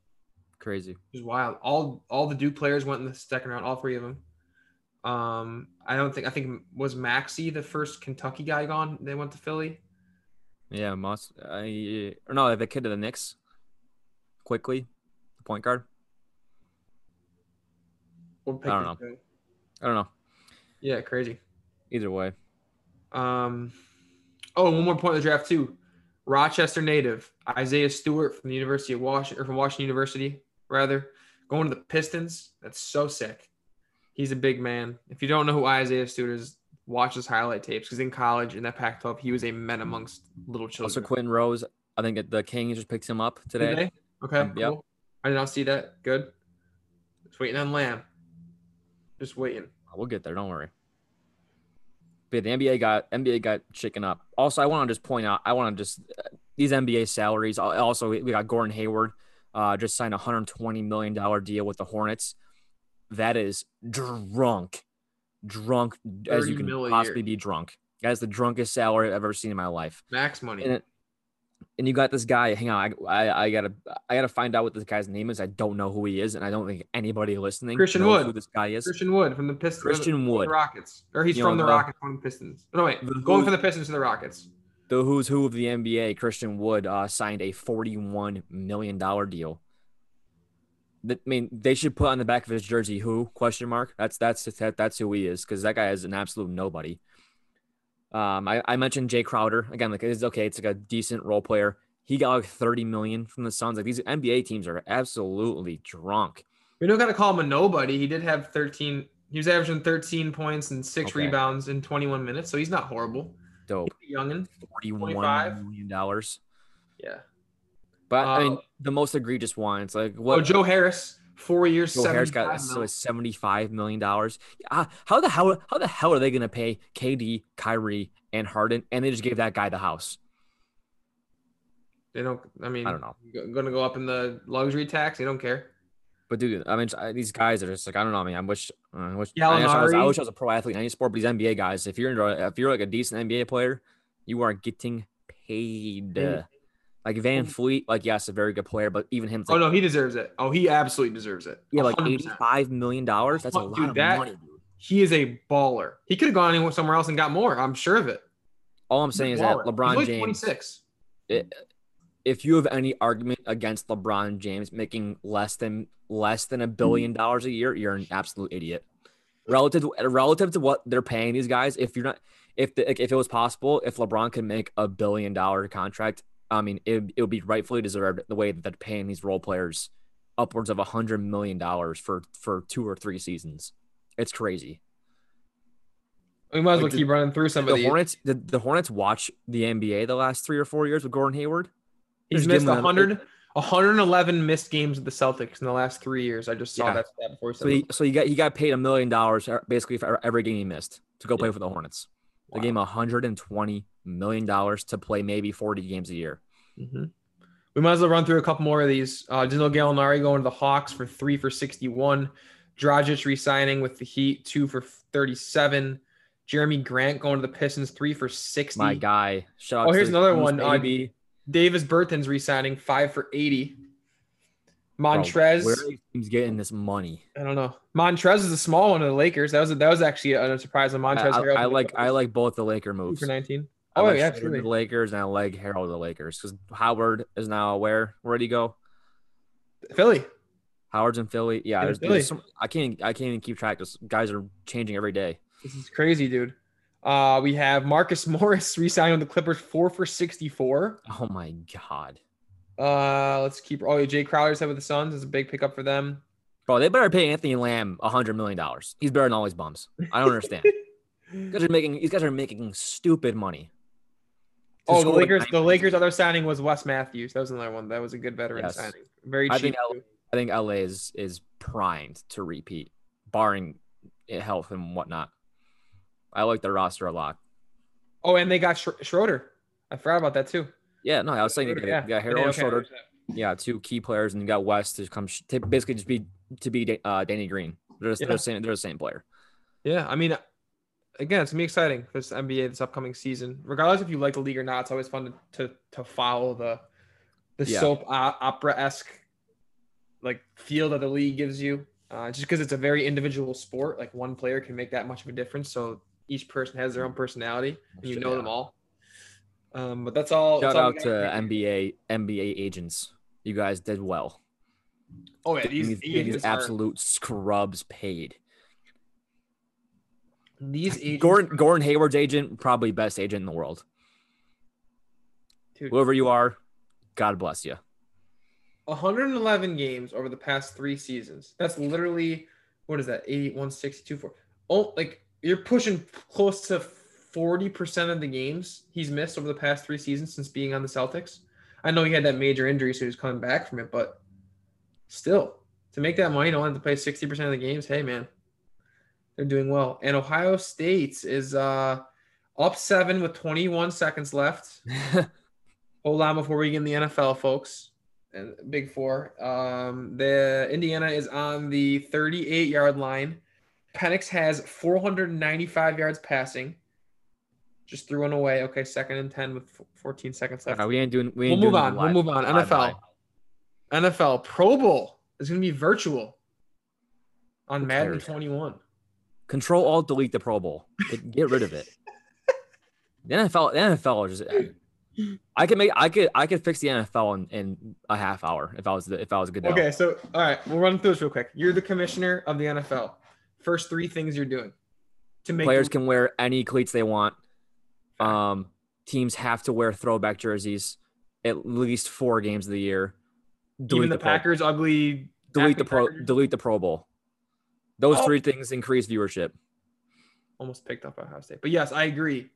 Crazy. It was wild. All all the Duke players went in the second round, all three of them. Um, I don't think I think was Maxey the first Kentucky guy gone. They went to Philly. Yeah, Moss. I or no, the kid to the Knicks. Quickley, the point guard. Pick I don't know. I don't know. Yeah, crazy. Either way, Um, oh, one more point in the draft too. Rochester native Isaiah Stewart from the University of Washington, or from Washington University, rather, going to the Pistons. That's so sick. He's a big man. If you don't know who Isaiah Stewart is, watch his highlight tapes because in college in that Pac-12, he was a man amongst little children. also. Quinton Rose. I think the Kings just picked him up Did today. Okay, Um, yep. cool. I did not see that. Good. Just waiting on Lamb. Just waiting. We'll get there. Don't worry. But yeah, the NBA got NBA got shaken up. Also, I want to just point out. I want to just these NBA salaries. Also, we got Gordon Hayward, uh, just signed a hundred twenty million dollar deal with the Hornets. That is drunk, drunk as you can possibly be drunk. That is the drunkest salary I've ever seen in my life. Max money. And and you got this guy. Hang on, I, I I gotta I gotta find out what this guy's name is. I don't know who he is, and I don't think anybody listening Christian knows Wood. who this guy is. Christian Wood from the Pistons. Christian from the Wood. Rockets. Or he's You from the Rockets, from the Pistons. No, wait. The Going who- from the Pistons to the Rockets. the who's who of the NBA, Christian Wood, uh, signed a forty-one million dollar deal. I mean, they should put on the back of his jersey "Who?" question mark. That's that's that, that's who he is because that guy is an absolute nobody. Um, I, I mentioned Jae Crowder again. Like it's okay, it's like a decent role player. He got like thirty million from the Suns. Like these NBA teams are absolutely drunk. We don't got to call him a nobody. He did have 13. He was averaging 13 points and six Okay. rebounds in 21 minutes, so he's not horrible. Dope, youngin. forty-one 25? million dollars. Yeah. But I mean, Uh, the most egregious one. It's like what Oh, Joe Harris, four years, Joe Harris got so it's seventy-five million dollars. Uh, how the hell? How the hell are they gonna pay KD, Kyrie, and Harden, and they just gave that guy the house? They don't. I mean, I don't know. Going to go up in the luxury tax. They don't care. But dude, I mean, these guys are just like I don't know. I mean, I wish, I wish, I, wish I, was, I wish I was a pro athlete in any sport. But these NBA guys, if you're into- if you're like a decent NBA player, you are getting paid. Paid. Like Van mm-hmm. Fleet, like yes, a very good player, but even him, it's Oh no, he deserves it. Oh, he absolutely deserves it. yeah, like 100%. eighty-five million dollars. That's a lot dude, of that- money, dude. He is a baller. He could have gone anywhere somewhere else and got more. I'm sure of it. All I'm saying is that LeBron James. 26. it, if you have any argument against LeBron James making less than less than a mm-hmm. billion dollars a year, you're an absolute idiot. Relative to, relative to what they're paying these guys, if you're not, if the, if it was possible, if LeBron could make a billion dollar contract, I mean, it, it would be rightfully deserved the way that they're paying these role players upwards of a hundred million dollars for for two or three seasons. It's crazy. We might as well keep running through some of The. Hornets, the, the Hornets watch the NBA the last three or four years with Gordon Hayward. He's Just missed a- 100, 111 missed games with the Celtics in the last three years. I just saw Yeah. that stat before. So he, so he got he got paid a million dollars basically for every game he missed to go play for the Hornets. They Wow. gave him 120 million dollars to play maybe 40 games a year. hmm We might as well run through a couple more of these. Uh, Dino Gallinari going to the Hawks for three for 61. Dragic re-signing with the Heat, two for 37. Jerami Grant going to the Pistons, three for 60. My guy. Shout out Oh, here's another one. Uh. Davis Bertans re-signing, five for 80. Bro, Montrez. where are these teams getting this money? I don't know. Montrez is a small one of the Lakers. That was that was actually a surprise on Montrez. I- Harrell I like I like both the Laker Two moves. for 19. I Oh like yeah, Schroeder the Lakers and I like Harrell the Lakers because Howard is now aware. Where'd he go? Philly. Howard's in Philly. Yeah, In there's, Philly. there's some, I can't I can't even keep track. This guys are changing every day. This is crazy, dude. Uh, we have Marcus Morris re-signing with the Clippers, four for 64. Oh my god, Uh, let's keep. Oh, Jae Crowder's head with the Suns is a big pickup for them. bro! They better pay Anthony Lamb a hundred million dollars. He's better than all these bums. I don't understand. These guys are making these guys are making stupid money. Oh, the Lakers. The. Lakers' other signing was Wes Matthews. That was another one. That was a good veteran Yes. signing. Very I cheap. think L- I think LA is is primed to repeat, barring health and whatnot. I like their roster a lot. Oh, and they got Sch- Schroeder. I forgot about that too. Yeah, no, I was saying you got, Yeah. you got Harrell Yeah, okay. Schroeder. Yeah, two key players, and you got West to come sh- to basically just be to be uh, Danny Green. They're, just, they're the same. They're the same player. Yeah, I mean, again, it's gonna be exciting for this NBA this upcoming season. Regardless if you like the league or not, it's always fun to to, to follow the the Yeah. soap opera esque like feel that the league gives you. Uh, just because it's a very individual sport, like one player can make that much of a difference. So each person has their own personality, and you know them all. Um, but that's all. Shout that's all out we to. NBA NBA agents. You guys did well. Oh yeah, These, these these agents are, absolute scrubs paid. these agents. Gordon Gordon Hayward's agent, probably best agent in the world. Dude, Whoever you are, God bless you. 111 games over the past three seasons. That's literally what is that? 81, 62, 4. Oh, like you're pushing close to 40% of the games he's missed over the past three seasons since being on the Celtics. I know he had that major injury, so he's coming back from it, but still, to make that money, don't have to play 60% of the games. Hey, man, they're doing well. And Ohio State is uh, up seven with 21 seconds left. Hold on before we get in the NFL, folks. And Big Four. Um, the Indiana is on the 38 yard line. Penix has 495 yards passing. Just threw one away. Okay, second and 10 with f- 14 seconds left. We ain't doing. We we'll ain't move on. We'll move on. NFL. live. NFL Pro Bowl is going to be virtual on Who Madden cares? 21. Control Alt Delete the Pro Bowl. Get, get rid of it. The NFL. The NFL is just. I could make. I could. I could fix the NFL in, in a half hour if I was the, if I was a good. Okay, so all right, we'll run through this real quick. You're the commissioner of the NFL. First three things you're doing to make Players the- can wear any cleats they want. Um, teams have to wear throwback jerseys at least four games of the year. even the, Pro- Packers ugly. delete the pro. Packers. Delete the Pro Bowl. Those Oh. three things increase viewership. almost picked up Ohio State. But yes, I agree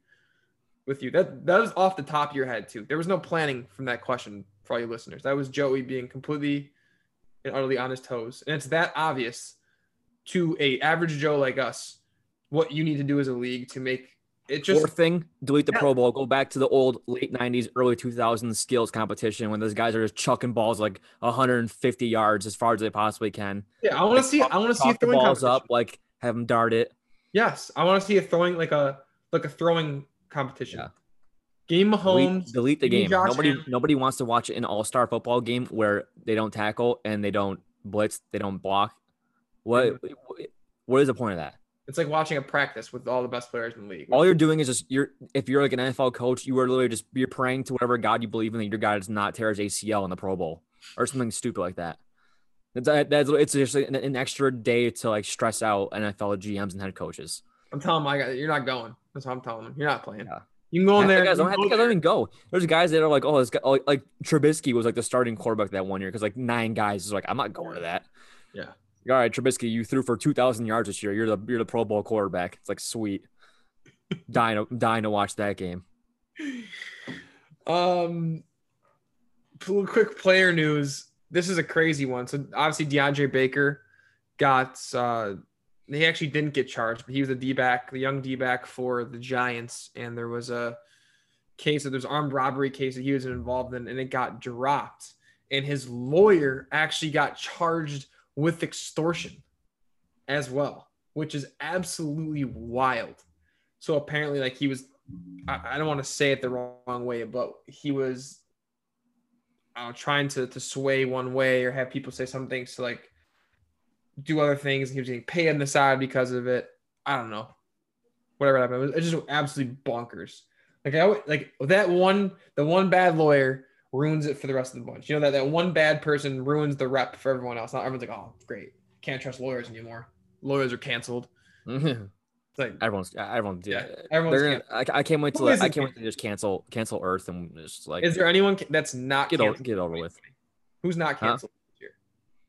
with you. That that was off the top of your head too. There was no planning from that question for all you listeners. That was Joey being completely and utterly on his toes. And it's that obvious to a average Joe like us what you need to do as a league to make it just Fourth thing, delete the Yeah. Pro Bowl. Go back to the old late '90s, early 2000s skills competition when those guys are just chucking balls like 150 yards as far as they possibly can. yeah. I want to see I want to see throwing balls up, like have them dart it. Yes, I want to see a throwing like a like a throwing competition. Yeah. Game Delete, Mahomes. delete the game. Josh Nobody, Allen. nobody wants to watch an All-Star football game where they don't tackle and they don't blitz, they don't block. What? Mm-hmm. What is the point of that? It's like watching a practice with all the best players in the league. All you're doing is just you're. If you're like an NFL coach, you are literally just you're praying to whatever God you believe in that your guy does not tear his ACL in the Pro Bowl or something stupid like that. That's, that's it's just an, an extra day to like stress out NFL GMs and head coaches. I'm telling my guy, you're not going. That's what I'm telling him. You're not playing. Yeah. You can go in there. guys you don't, can half the go don't even go. There's guys that are like, oh, this guy, like, like Trubisky was like the starting quarterback that one year because like nine guys is like, I'm not going to that. Yeah. All right, Trubisky, you threw for two thousand yards this year. You're the you're the Pro Bowl quarterback. It's like sweet. dying to, dying to watch that game. Um, quick player news. This is a crazy one. So obviously DeAndre Baker got. uh He actually didn't get charged, but he was a D back, the young D back for the Giants, and there was a case of there's armed robbery case that he was involved in, and it got dropped. And his lawyer actually got charged with extortion as well, which is absolutely wild. So apparently, like he was I, I don't want to say it the wrong way, but he was uh, trying to to sway one way or have people say some things to like do other things. He was getting paid on the side because of it. I don't know. Whatever happened, it was it's just absolutely bonkers. Like I like that one, the one bad lawyer ruins it for the rest of the bunch. You know that that one bad person ruins the rep for everyone else. Not everyone's like, oh, great, can't trust lawyers anymore. Lawyers are canceled. Mm-hmm. It's like everyone's everyone's Yeah, yeah. everyone's gonna, I, I can't wait Who to I isn't can't wait to just cancel cancel Earth and just like Is there anyone that's not get over get over with. Who's not Huh? canceled this year?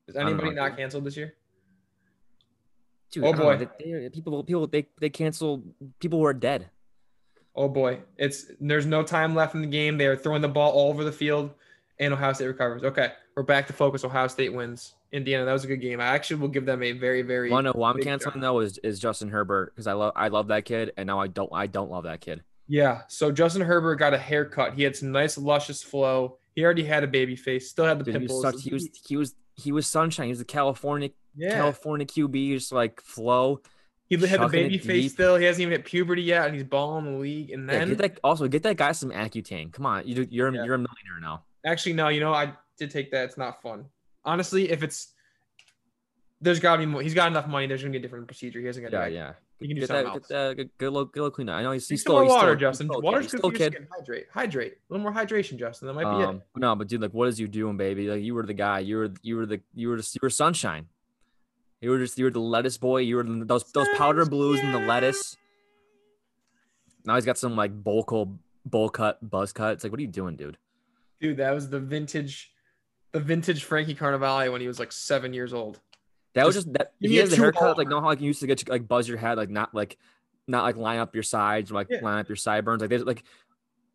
Is anybody not canceled this year? Dude, Oh, I don't know, boy. they- they- people people they they cancel people who are dead. Oh boy, it's there's no time left in the game. They are throwing the ball all over the field, and Ohio State recovers. Okay, we're back to focus. Ohio State wins. Indiana, that was a good game. I actually will give them a very, very. One who I'm canceling job. though is, is Justin Herbert because I love I love that kid and now I don't I don't love that kid. Yeah. So Justin Herbert got a haircut. He had some nice luscious flow. He already had a baby face. Still had the Dude, he was pimples. he was he was he was sunshine. He was the California yeah. California QB, just like flow. He had the baby face deep. still. He hasn't even hit puberty yet, and he's balling the league. And Yeah, then get that also get that guy some Accutane. Come on, you, you're Yeah. you're a millionaire now. Actually, no. You know, I did take that. It's not fun. Honestly, if it's there's got to be more. He's got enough money. There's gonna be a different procedure. He hasn't got. Yeah, yeah. You can do Get something that, else. get that, good, good, little, good little clean. I know he's, he's more still, he's water, still, Justin. He's still, Water's good still for your kid. skin. Hydrate, hydrate. A little more hydration, Justin. That might be Um, no, but dude, like, what is you doing, baby? Like, you were the guy. You were, you were the, you were, just, you were sunshine. You were just, you were the lettuce boy. You were those, those powder blues and the lettuce. Now he's got some like bowl cut, bowl cut, buzz cut. It's like, what are you doing, dude? Dude, that was the vintage, the vintage Frankie Carnivale when he was like seven years old. That was Just just that. He a has the haircut, like know how like you used to get to, like buzz your head, like not like, not like line up your sides, or like Yeah. line up your sideburns, like they like,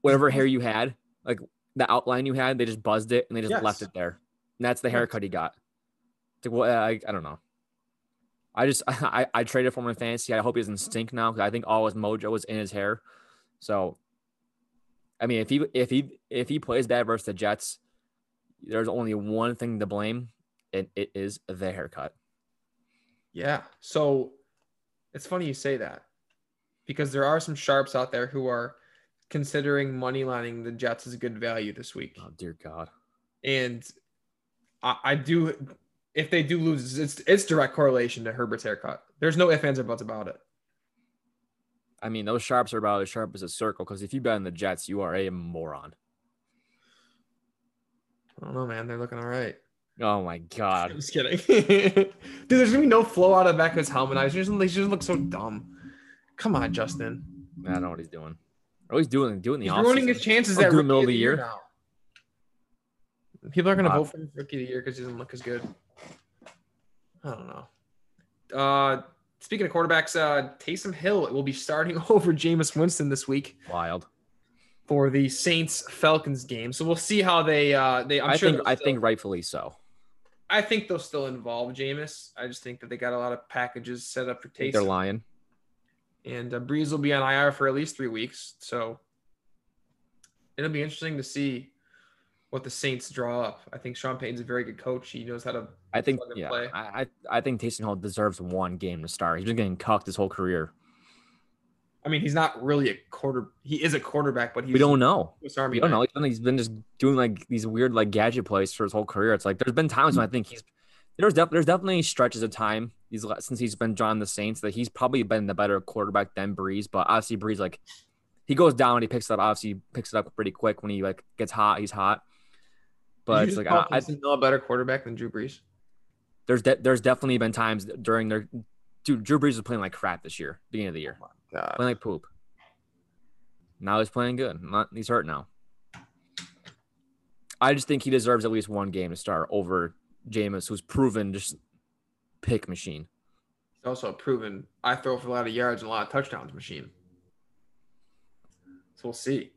whatever hair you had, like the outline you had, they just buzzed it and they just left it there. And that's the haircut he got. It's like, well, I, I don't know. I just I, I traded for him in fantasy. I hope he doesn't stink now because I think all his mojo was in his hair. So, I mean, if he if he if he plays bad versus the Jets, there's only one thing to blame, and it is the haircut. Yeah. So it's funny you say that because there are some sharps out there who are considering money lining the Jets as a good value this week. Oh dear God. And I, I do, if they do lose, it's it's direct correlation to Herbert's haircut. There's no ifs, ands, or buts about it. I mean, those sharps are about as sharp as a circle. Because if you bet on the Jets, you are a moron. I don't know, man. They're looking all right. Oh my god! I'm just kidding. Dude, there's gonna be no flow out of the back of his helmet. I just, they just look so dumb. Come on, Justin. I don't know what he's doing. Or he's doing doing the He's ruining his chances at good rookie middle of the year year. now. People are gonna Uh, vote for him for rookie of the year because he doesn't look as good. I don't know. Uh, speaking of quarterbacks, uh, Taysom Hill will be starting over Jameis Winston this week wild. for the Saints Falcons game. So we'll see how they. Uh, they. I'm i sure think I still- think rightfully so. I think they'll still involve Jameis. I just think that they got a lot of packages set up for think they're lying. and uh, Brees will be on IR for at least three weeks. So it'll be interesting to see what the Saints draw up. I think Sean Payton's a very good coach. He knows how to. I think yeah. play. I, I think Taysom Hill deserves one game to start. He's been getting cucked his whole career. I mean, he's not really a quarter. He is a quarterback, but he's we don't know. Army We don't know. He's been, he's been just doing like these weird like gadget plays for his whole career. It's like there's been times when I think he's there's def- there's definitely stretches of time these since he's been joining the Saints that he's probably been the better quarterback than Brees. But obviously Brees like he goes down and he picks it up. Obviously he picks it up pretty quick when he like gets hot. He's hot. But it's like I, I, Hill a better quarterback than Drew Brees. there's de- there's definitely been times during their dude Drew Brees was playing like crap this year, beginning of the year, oh God. playing like poop. Now he's playing good. Not he's hurt now. I just think he deserves at least one game to start over Jameis, who's proven just pick machine. He's also a proven I throw for a lot of yards and a lot of touchdowns machine. So we'll see.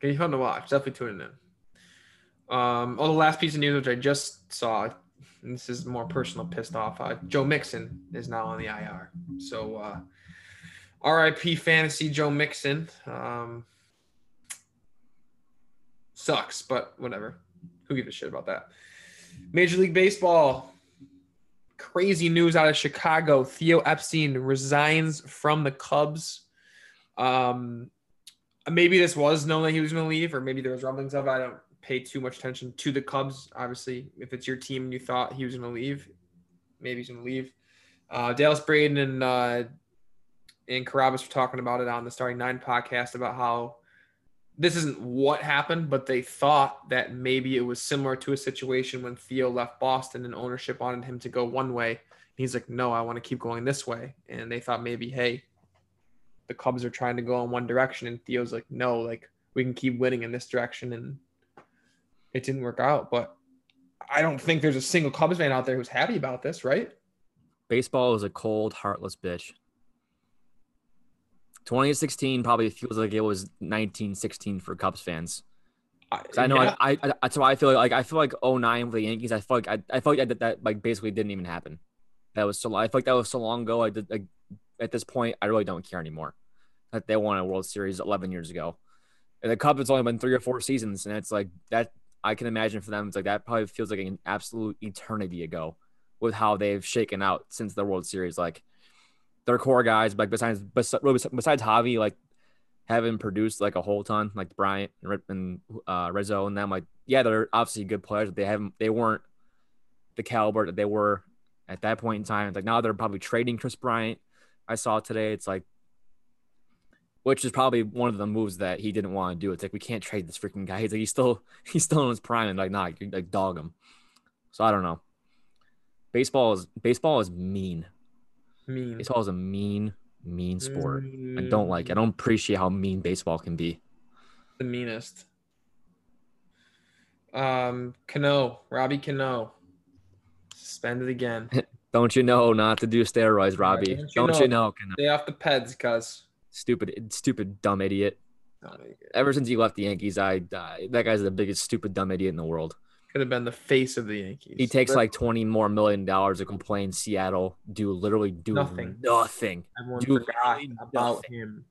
Gonna be fun to watch. Definitely tuning in. Um, oh, the last piece of news which I just saw, this is more personal, pissed off. Uh, Joe Mixon is now on the IR. So, uh, RIP fantasy Joe Mixon. Um, sucks, but whatever. Who gives a shit about that? Major League Baseball. Crazy news out of Chicago. Theo Epstein resigns from the Cubs. Um, maybe this was known that he was going to leave, or maybe there was rumblings of it. I don't pay too much attention to the Cubs. Obviously, if it's your team and you thought he was going to leave, maybe he's going to leave. Uh, Dallas Braden and uh, and Carrabis were talking about it on the Starting Nine podcast about how this isn't what happened, but they thought that maybe it was similar to a situation when Theo left Boston and ownership wanted him to go one way. And He's like, no, I want to keep going this way. And they thought maybe, hey, the Cubs are trying to go in one direction. And Theo's like, no, like we can keep winning in this direction. And it didn't work out. But I don't think there's a single Cubs fan out there who's happy about this, right? Baseball is a cold, heartless bitch. 2016 probably feels like it was 1916 for Cubs fans. I know yeah. I, I that's why I feel like I feel like 09 with the Yankees. I feel like I, I feel like that, that like basically didn't even happen. That was so I feel like that was so long ago. I did like at this point I really don't care anymore. That they won a World Series 11 years ago. And the Cubs it's only been three or four seasons, and it's like that. I can imagine for them, it's like that probably feels like an absolute eternity ago with how they've shaken out since the World Series. Like their core guys, like besides besides, besides Javi, like haven't produced like a whole ton, like Bryant and and uh, and them. Like, yeah, they're obviously good players, but they haven't, they weren't the caliber that they were At that point in time, it's like now they're probably trading Kris Bryant. I saw today. It's like, which is probably one of the moves that he didn't want to do. It's like we can't trade this freaking guy. He's like he's still he's still in his prime, and like nah, you like dog him. So I don't know. Baseball is baseball is mean. Mean. Baseball is a mean, mean sport. I don't like. I don't appreciate how mean baseball can be. the meanest. Um, Cano, Robbie Cano, suspended again. Don't you know not to do steroids, Robbie? don't you Don't know? you know? Can- Stay off the Peds, cuz. Stupid, stupid, dumb idiot. Ever since he left the Yankees, I uh, that guy's the biggest stupid dumb idiot in the world. Could have been the face of the Yankees. He takes But like twenty more million dollars to complain Seattle do literally do Nothing. nothing, everyone do forgot about nothing. him.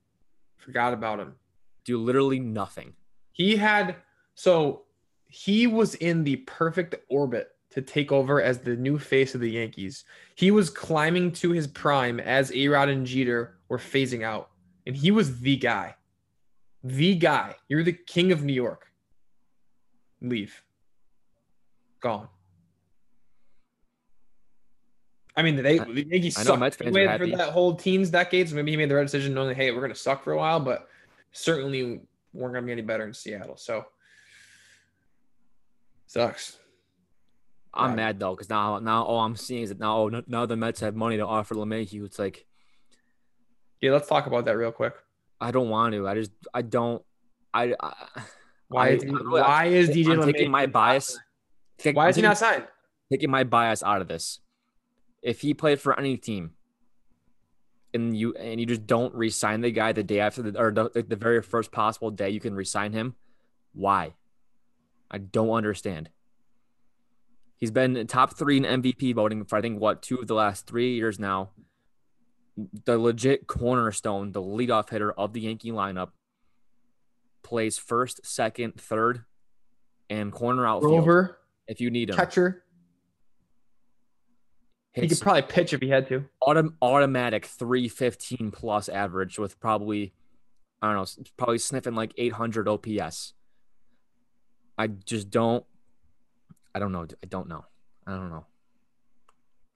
Forgot about him. do literally nothing. He had so he was in the perfect orbit to take over as the new face of the Yankees. He was climbing to his prime as A-Rod and Jeter were phasing out. And he was the guy. The guy. You're the king of New York. Leave. Gone. I mean, they, the Yankees sucked. For that whole team's decades. Maybe he made the right decision knowing hey, we're going to suck for a while, but certainly weren't going to be any better in Seattle. So sucks. I'm Right. mad though because now now all I'm seeing is that now oh, now the Mets have money to offer LeMahieu. It's like Yeah, let's talk about that real quick. I don't want to. I just I don't. I, I Why I- is, why is DJ I'm taking my bias. Take- Why is he not signed? taking my bias out of this. If he played for any team, and you and you just don't re-sign the guy the day after the or the, the very first possible day you can re-sign him, why? I don't understand. He's been top three in MVP voting for I think what two of the last three years now. The legit cornerstone, the leadoff hitter of the Yankee lineup, plays first, second, third, and corner outfield Rover, if you need him. catcher. He could probably pitch if he had to. autom- automatic 315 plus average with probably I don't know, probably sniffing like 800 OPS. I just don't I don't know. I don't know. I don't know.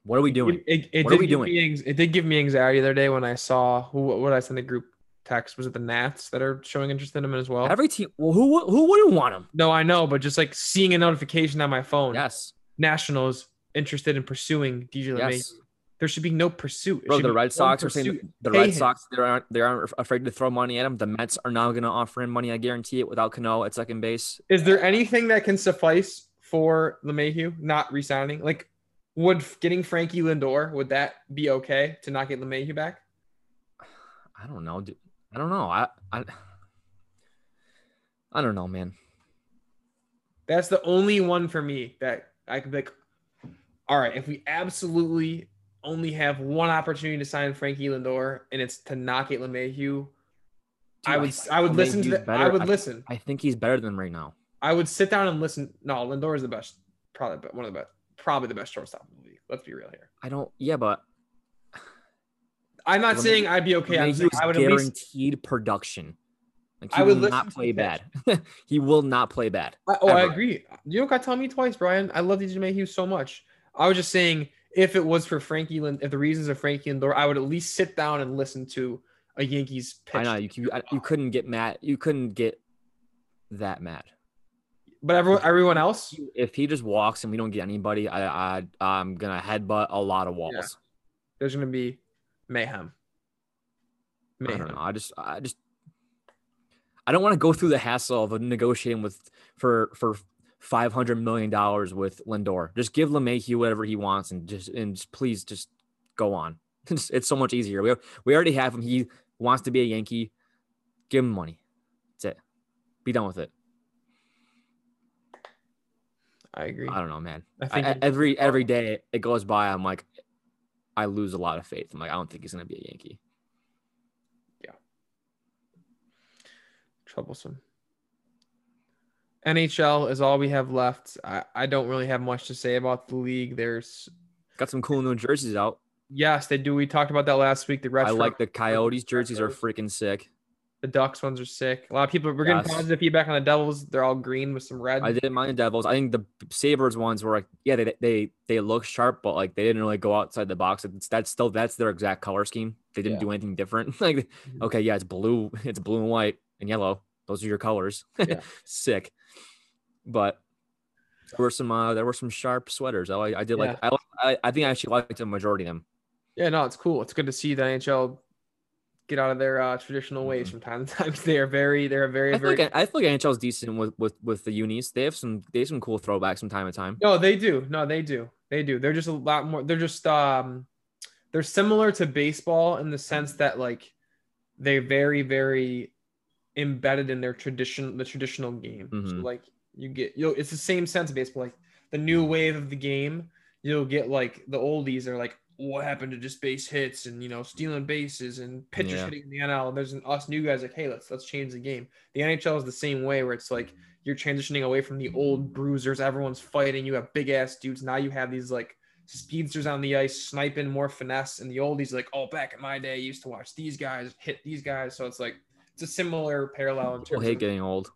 What are we doing? It, it, What are we give doing? Me, it did give me anxiety the other day when I saw who what I send the group text? Was it the Nats that are showing interest in him as well? Every team well who who wouldn't want him? no, I know, but just like seeing a notification on my phone, Yes. Nationals interested in pursuing DJ LeMahieu. Yes. There should be no pursuit. It Bro, the Red Sox are saying the Pay Red him. Sox they aren't they aren't afraid to throw money at him. The Mets are now going to offer him money. I guarantee it without Cano at second base. Is there anything that can suffice for LeMahieu not resigning? Like, would getting Frankie Lindor would that be okay to not get LeMahieu back? I don't know. dude. I don't know. I I I don't know, man. That's the only one for me that I could like, all right, if we absolutely only have one opportunity to sign Frankie Lindor and it's to not get LeMahieu, I Dude, I would think I would listen to LeMahieu's that. I would I- listen. I think he's better than right now. I would sit down and listen. No, Lindor is the best, probably one of the best, probably the best shortstop in the league. Let's be real here. I don't. Yeah, but I'm not saying I'd be okay. I'm saying I would at least. guaranteed production. Like I he would will not play bad. he will not play bad. I, oh, I agree. You don't got to tell me twice, Brian. I love DJ Mayhew so much. I was just saying, if it was for Frankie Lind, if the reasons of Frankie Lindor, I would at least sit down and listen to a Yankees pitch. I know you you, I- you couldn't get mad. You couldn't get that mad. But everyone, everyone else, If he just walks and we don't get anybody, I I I'm gonna headbutt a lot of walls. Yeah. there's going to be mayhem. I don't know. I just I just I don't want to go through the hassle of negotiating with for for five hundred million dollars with Lindor. Just give LeMahieu whatever he wants and just and just please just go on. It's, it's so much easier. We we already have him. He wants to be a Yankee. Give him money. That's it. Be done with it. I agree. I don't know, man. I think I- every every day it goes by, I'm like, I lose a lot of faith. I'm like, I don't think he's gonna be a Yankee. Yeah. Troublesome. NHL is all we have left. I, I don't really have much to say about the league. There's Got some cool new jerseys out. yes, they do. We talked about that last week. The I like the Coyotes jerseys are freaking sick. The Ducks ones are sick. A lot of people we're getting Yes. positive feedback on the Devils. They're all green with some red. I didn't mind the Devils. I think the Sabres ones were like, yeah, they they they look sharp, but like they didn't really go outside the box. It's, that's still that's their exact color scheme. They didn't Yeah. do anything different. like, Mhm. okay, yeah, it's blue, it's blue and white and yellow. Those are your colors. Yeah. Sick. But there were some uh, there were some sharp sweaters. I like I did like I, I I think I actually liked the majority of them. Yeah, no, it's cool. It's good to see the NHL get out of their uh, traditional ways from time to time. They are very, they're very, Mm-hmm. I very. like I feel like NHL is decent with with with the unis. They have some they have some cool throwbacks from time to time. No, they do. No, they do. They do. They're just a lot more. They're just um, they're similar to baseball in the sense that like they're very, very embedded in their tradition, the traditional game. So Mhm. like you get, you know, it's the same sense of baseball. Like the new wave of the game, you'll get like the oldies are like, what happened to just base hits and you know stealing bases and pitchers Yeah. hitting in the NL. And there's an, us new guys like, hey, let's let's change the game. The NHL is the same way where it's like you're transitioning away from the old bruisers. Everyone's fighting. You have big ass dudes. Now you have these like speedsters on the ice, sniping, more finesse. And the oldies like, oh, back in my day, I used to watch these guys hit these guys. So it's like it's a similar parallel in terms hate of getting old.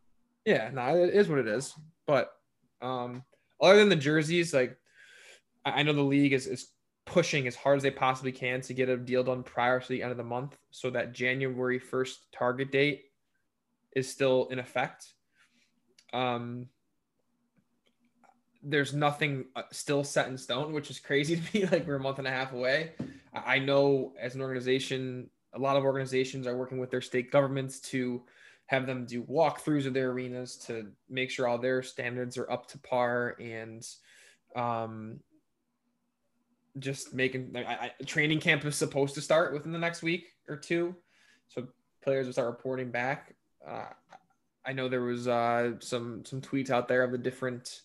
yeah, no, it is what it is. But um, other than the jerseys, like I I know the league is, is pushing as hard as they possibly can to get a deal done prior to the end of the month so that January 1st target date is still in effect. Um, there's nothing uh, still set in stone, which is crazy to me. Like we're a month and a half away. I I know as an organization, a lot of organizations are working with their state governments to have them do walkthroughs of their arenas to make sure all their standards are up to par and um, just making I, I, training camp is supposed to start within the next week or two so players will start reporting back uh, i know there was uh, some some tweets out there of the different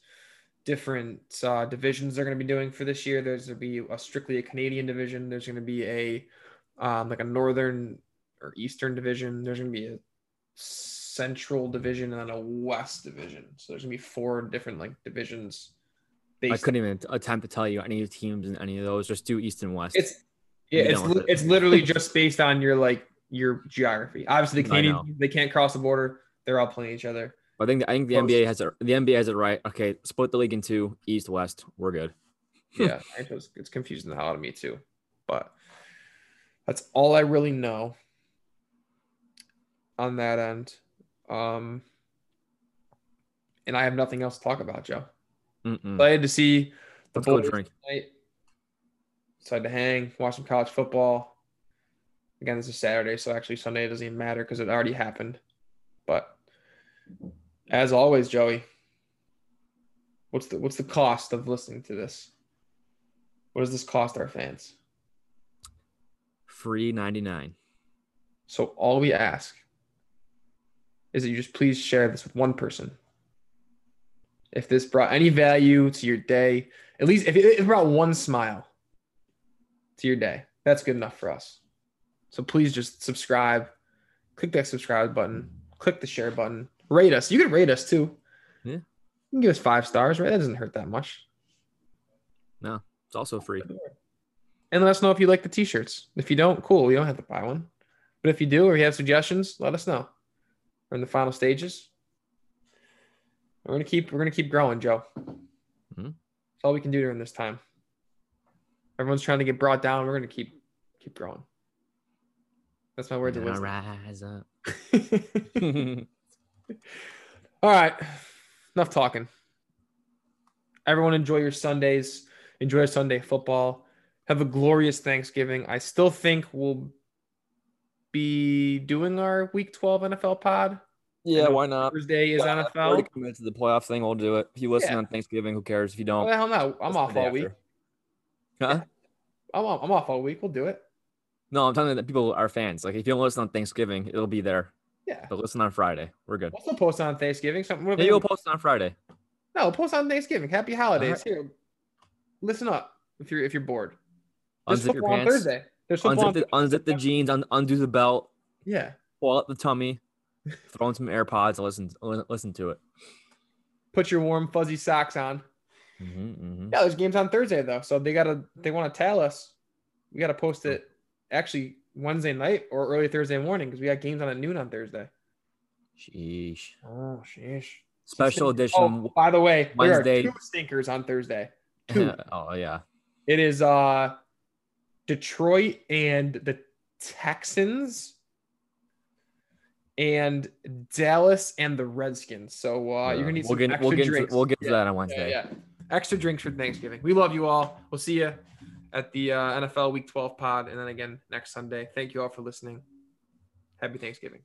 different uh, divisions they're going to be doing for this year there's going to be a strictly a canadian division there's going to be a um, like a northern or eastern division there's going to be a central division and then a west division. So there's gonna be four different like divisions. I couldn't even attempt to tell you any teams in any of those. Just do East and West. It's yeah, it's li- it's literally just based on your like your geography. Obviously, the Canadian they can't cross the border. They're all playing each other. I think the, I think the Close. NBA has it. The NBA has it right. Okay, split the league in two, East West. We're good. Yeah, I know it's, it's confusing the hell out of me too. But that's all I really know on that end. Um, and I have nothing else to talk about, Joe. Mm-mm. Excited to see the Let's boys drink. tonight. Excited to hang, watch some college football. Again, this is Saturday, so actually Sunday doesn't even matter because it already happened. But as always, Joey, what's the what's the cost of listening to this? What does this cost our fans? Free ninety nine. So all we ask is that you just please share this with one person. If this brought any value to your day, at least if it brought one smile to your day, that's good enough for us. So please just subscribe, click that subscribe button, click the share button, rate us. You can rate us too. Yeah. You can give us five stars, right? That doesn't hurt that much. No, it's also free. And let us know if you like the t-shirts. If you don't, cool. You don't have to buy one. But if you do or you have suggestions, let us know. We're in the final stages. We're gonna keep we're gonna keep growing, Joe. Mhm. That's all we can do during this time. Everyone's trying to get brought down. We're gonna keep keep growing. That's my of Gonna wisdom. rise up. All right. Enough talking. Everyone enjoy your Sundays. Enjoy Sunday football. Have a glorious Thanksgiving. I still think we'll be doing our week 12 NFL pod. Yeah, why not? Thursday is Yeah, you're already committed to the playoff thing. We'll do it. If you listen Yeah. on Thanksgiving, who cares? If you don't, the hell no. I'm off all after. week. Huh? I'm off, I'm off all week. We'll do it. No, I'm telling you that people are fans. Like if you don't listen on Thanksgiving, it'll be there. Yeah. But listen on Friday. We're good. We'll still post on Thanksgiving. Something. Yeah, you'll post on Friday. No, we'll post on Thanksgiving. Happy holidays. Alright. Here. Listen up if you're if you're bored. There's Unzip your football on. Thursday. There's football Unzip on the, unzip the jeans. Un, undo the belt. Yeah. Pull up the tummy. Throw in some AirPods. And listen. Listen to it. Put your warm fuzzy socks on. hmm hmm Yeah, there's games on Thursday though, so they gotta they want to tell us. We gotta post it. Actually, Wednesday night or early Thursday morning because we got games on at noon on Thursday. Sheesh. Oh, sheesh. Special Oh, edition. by the way, Wednesday. two stinkers on Thursday. Two. oh yeah. It is uh Detroit and the Texans and Dallas and the Redskins. So uh, you're gonna need we'll some get extra we'll get drinks. to, we'll get to Yeah, that on yeah, Wednesday. yeah. Extra drinks for Thanksgiving. We love you all. We'll see you at the uh, NFL Week 12 pod, and then again next Sunday. Thank you all for listening. Happy Thanksgiving.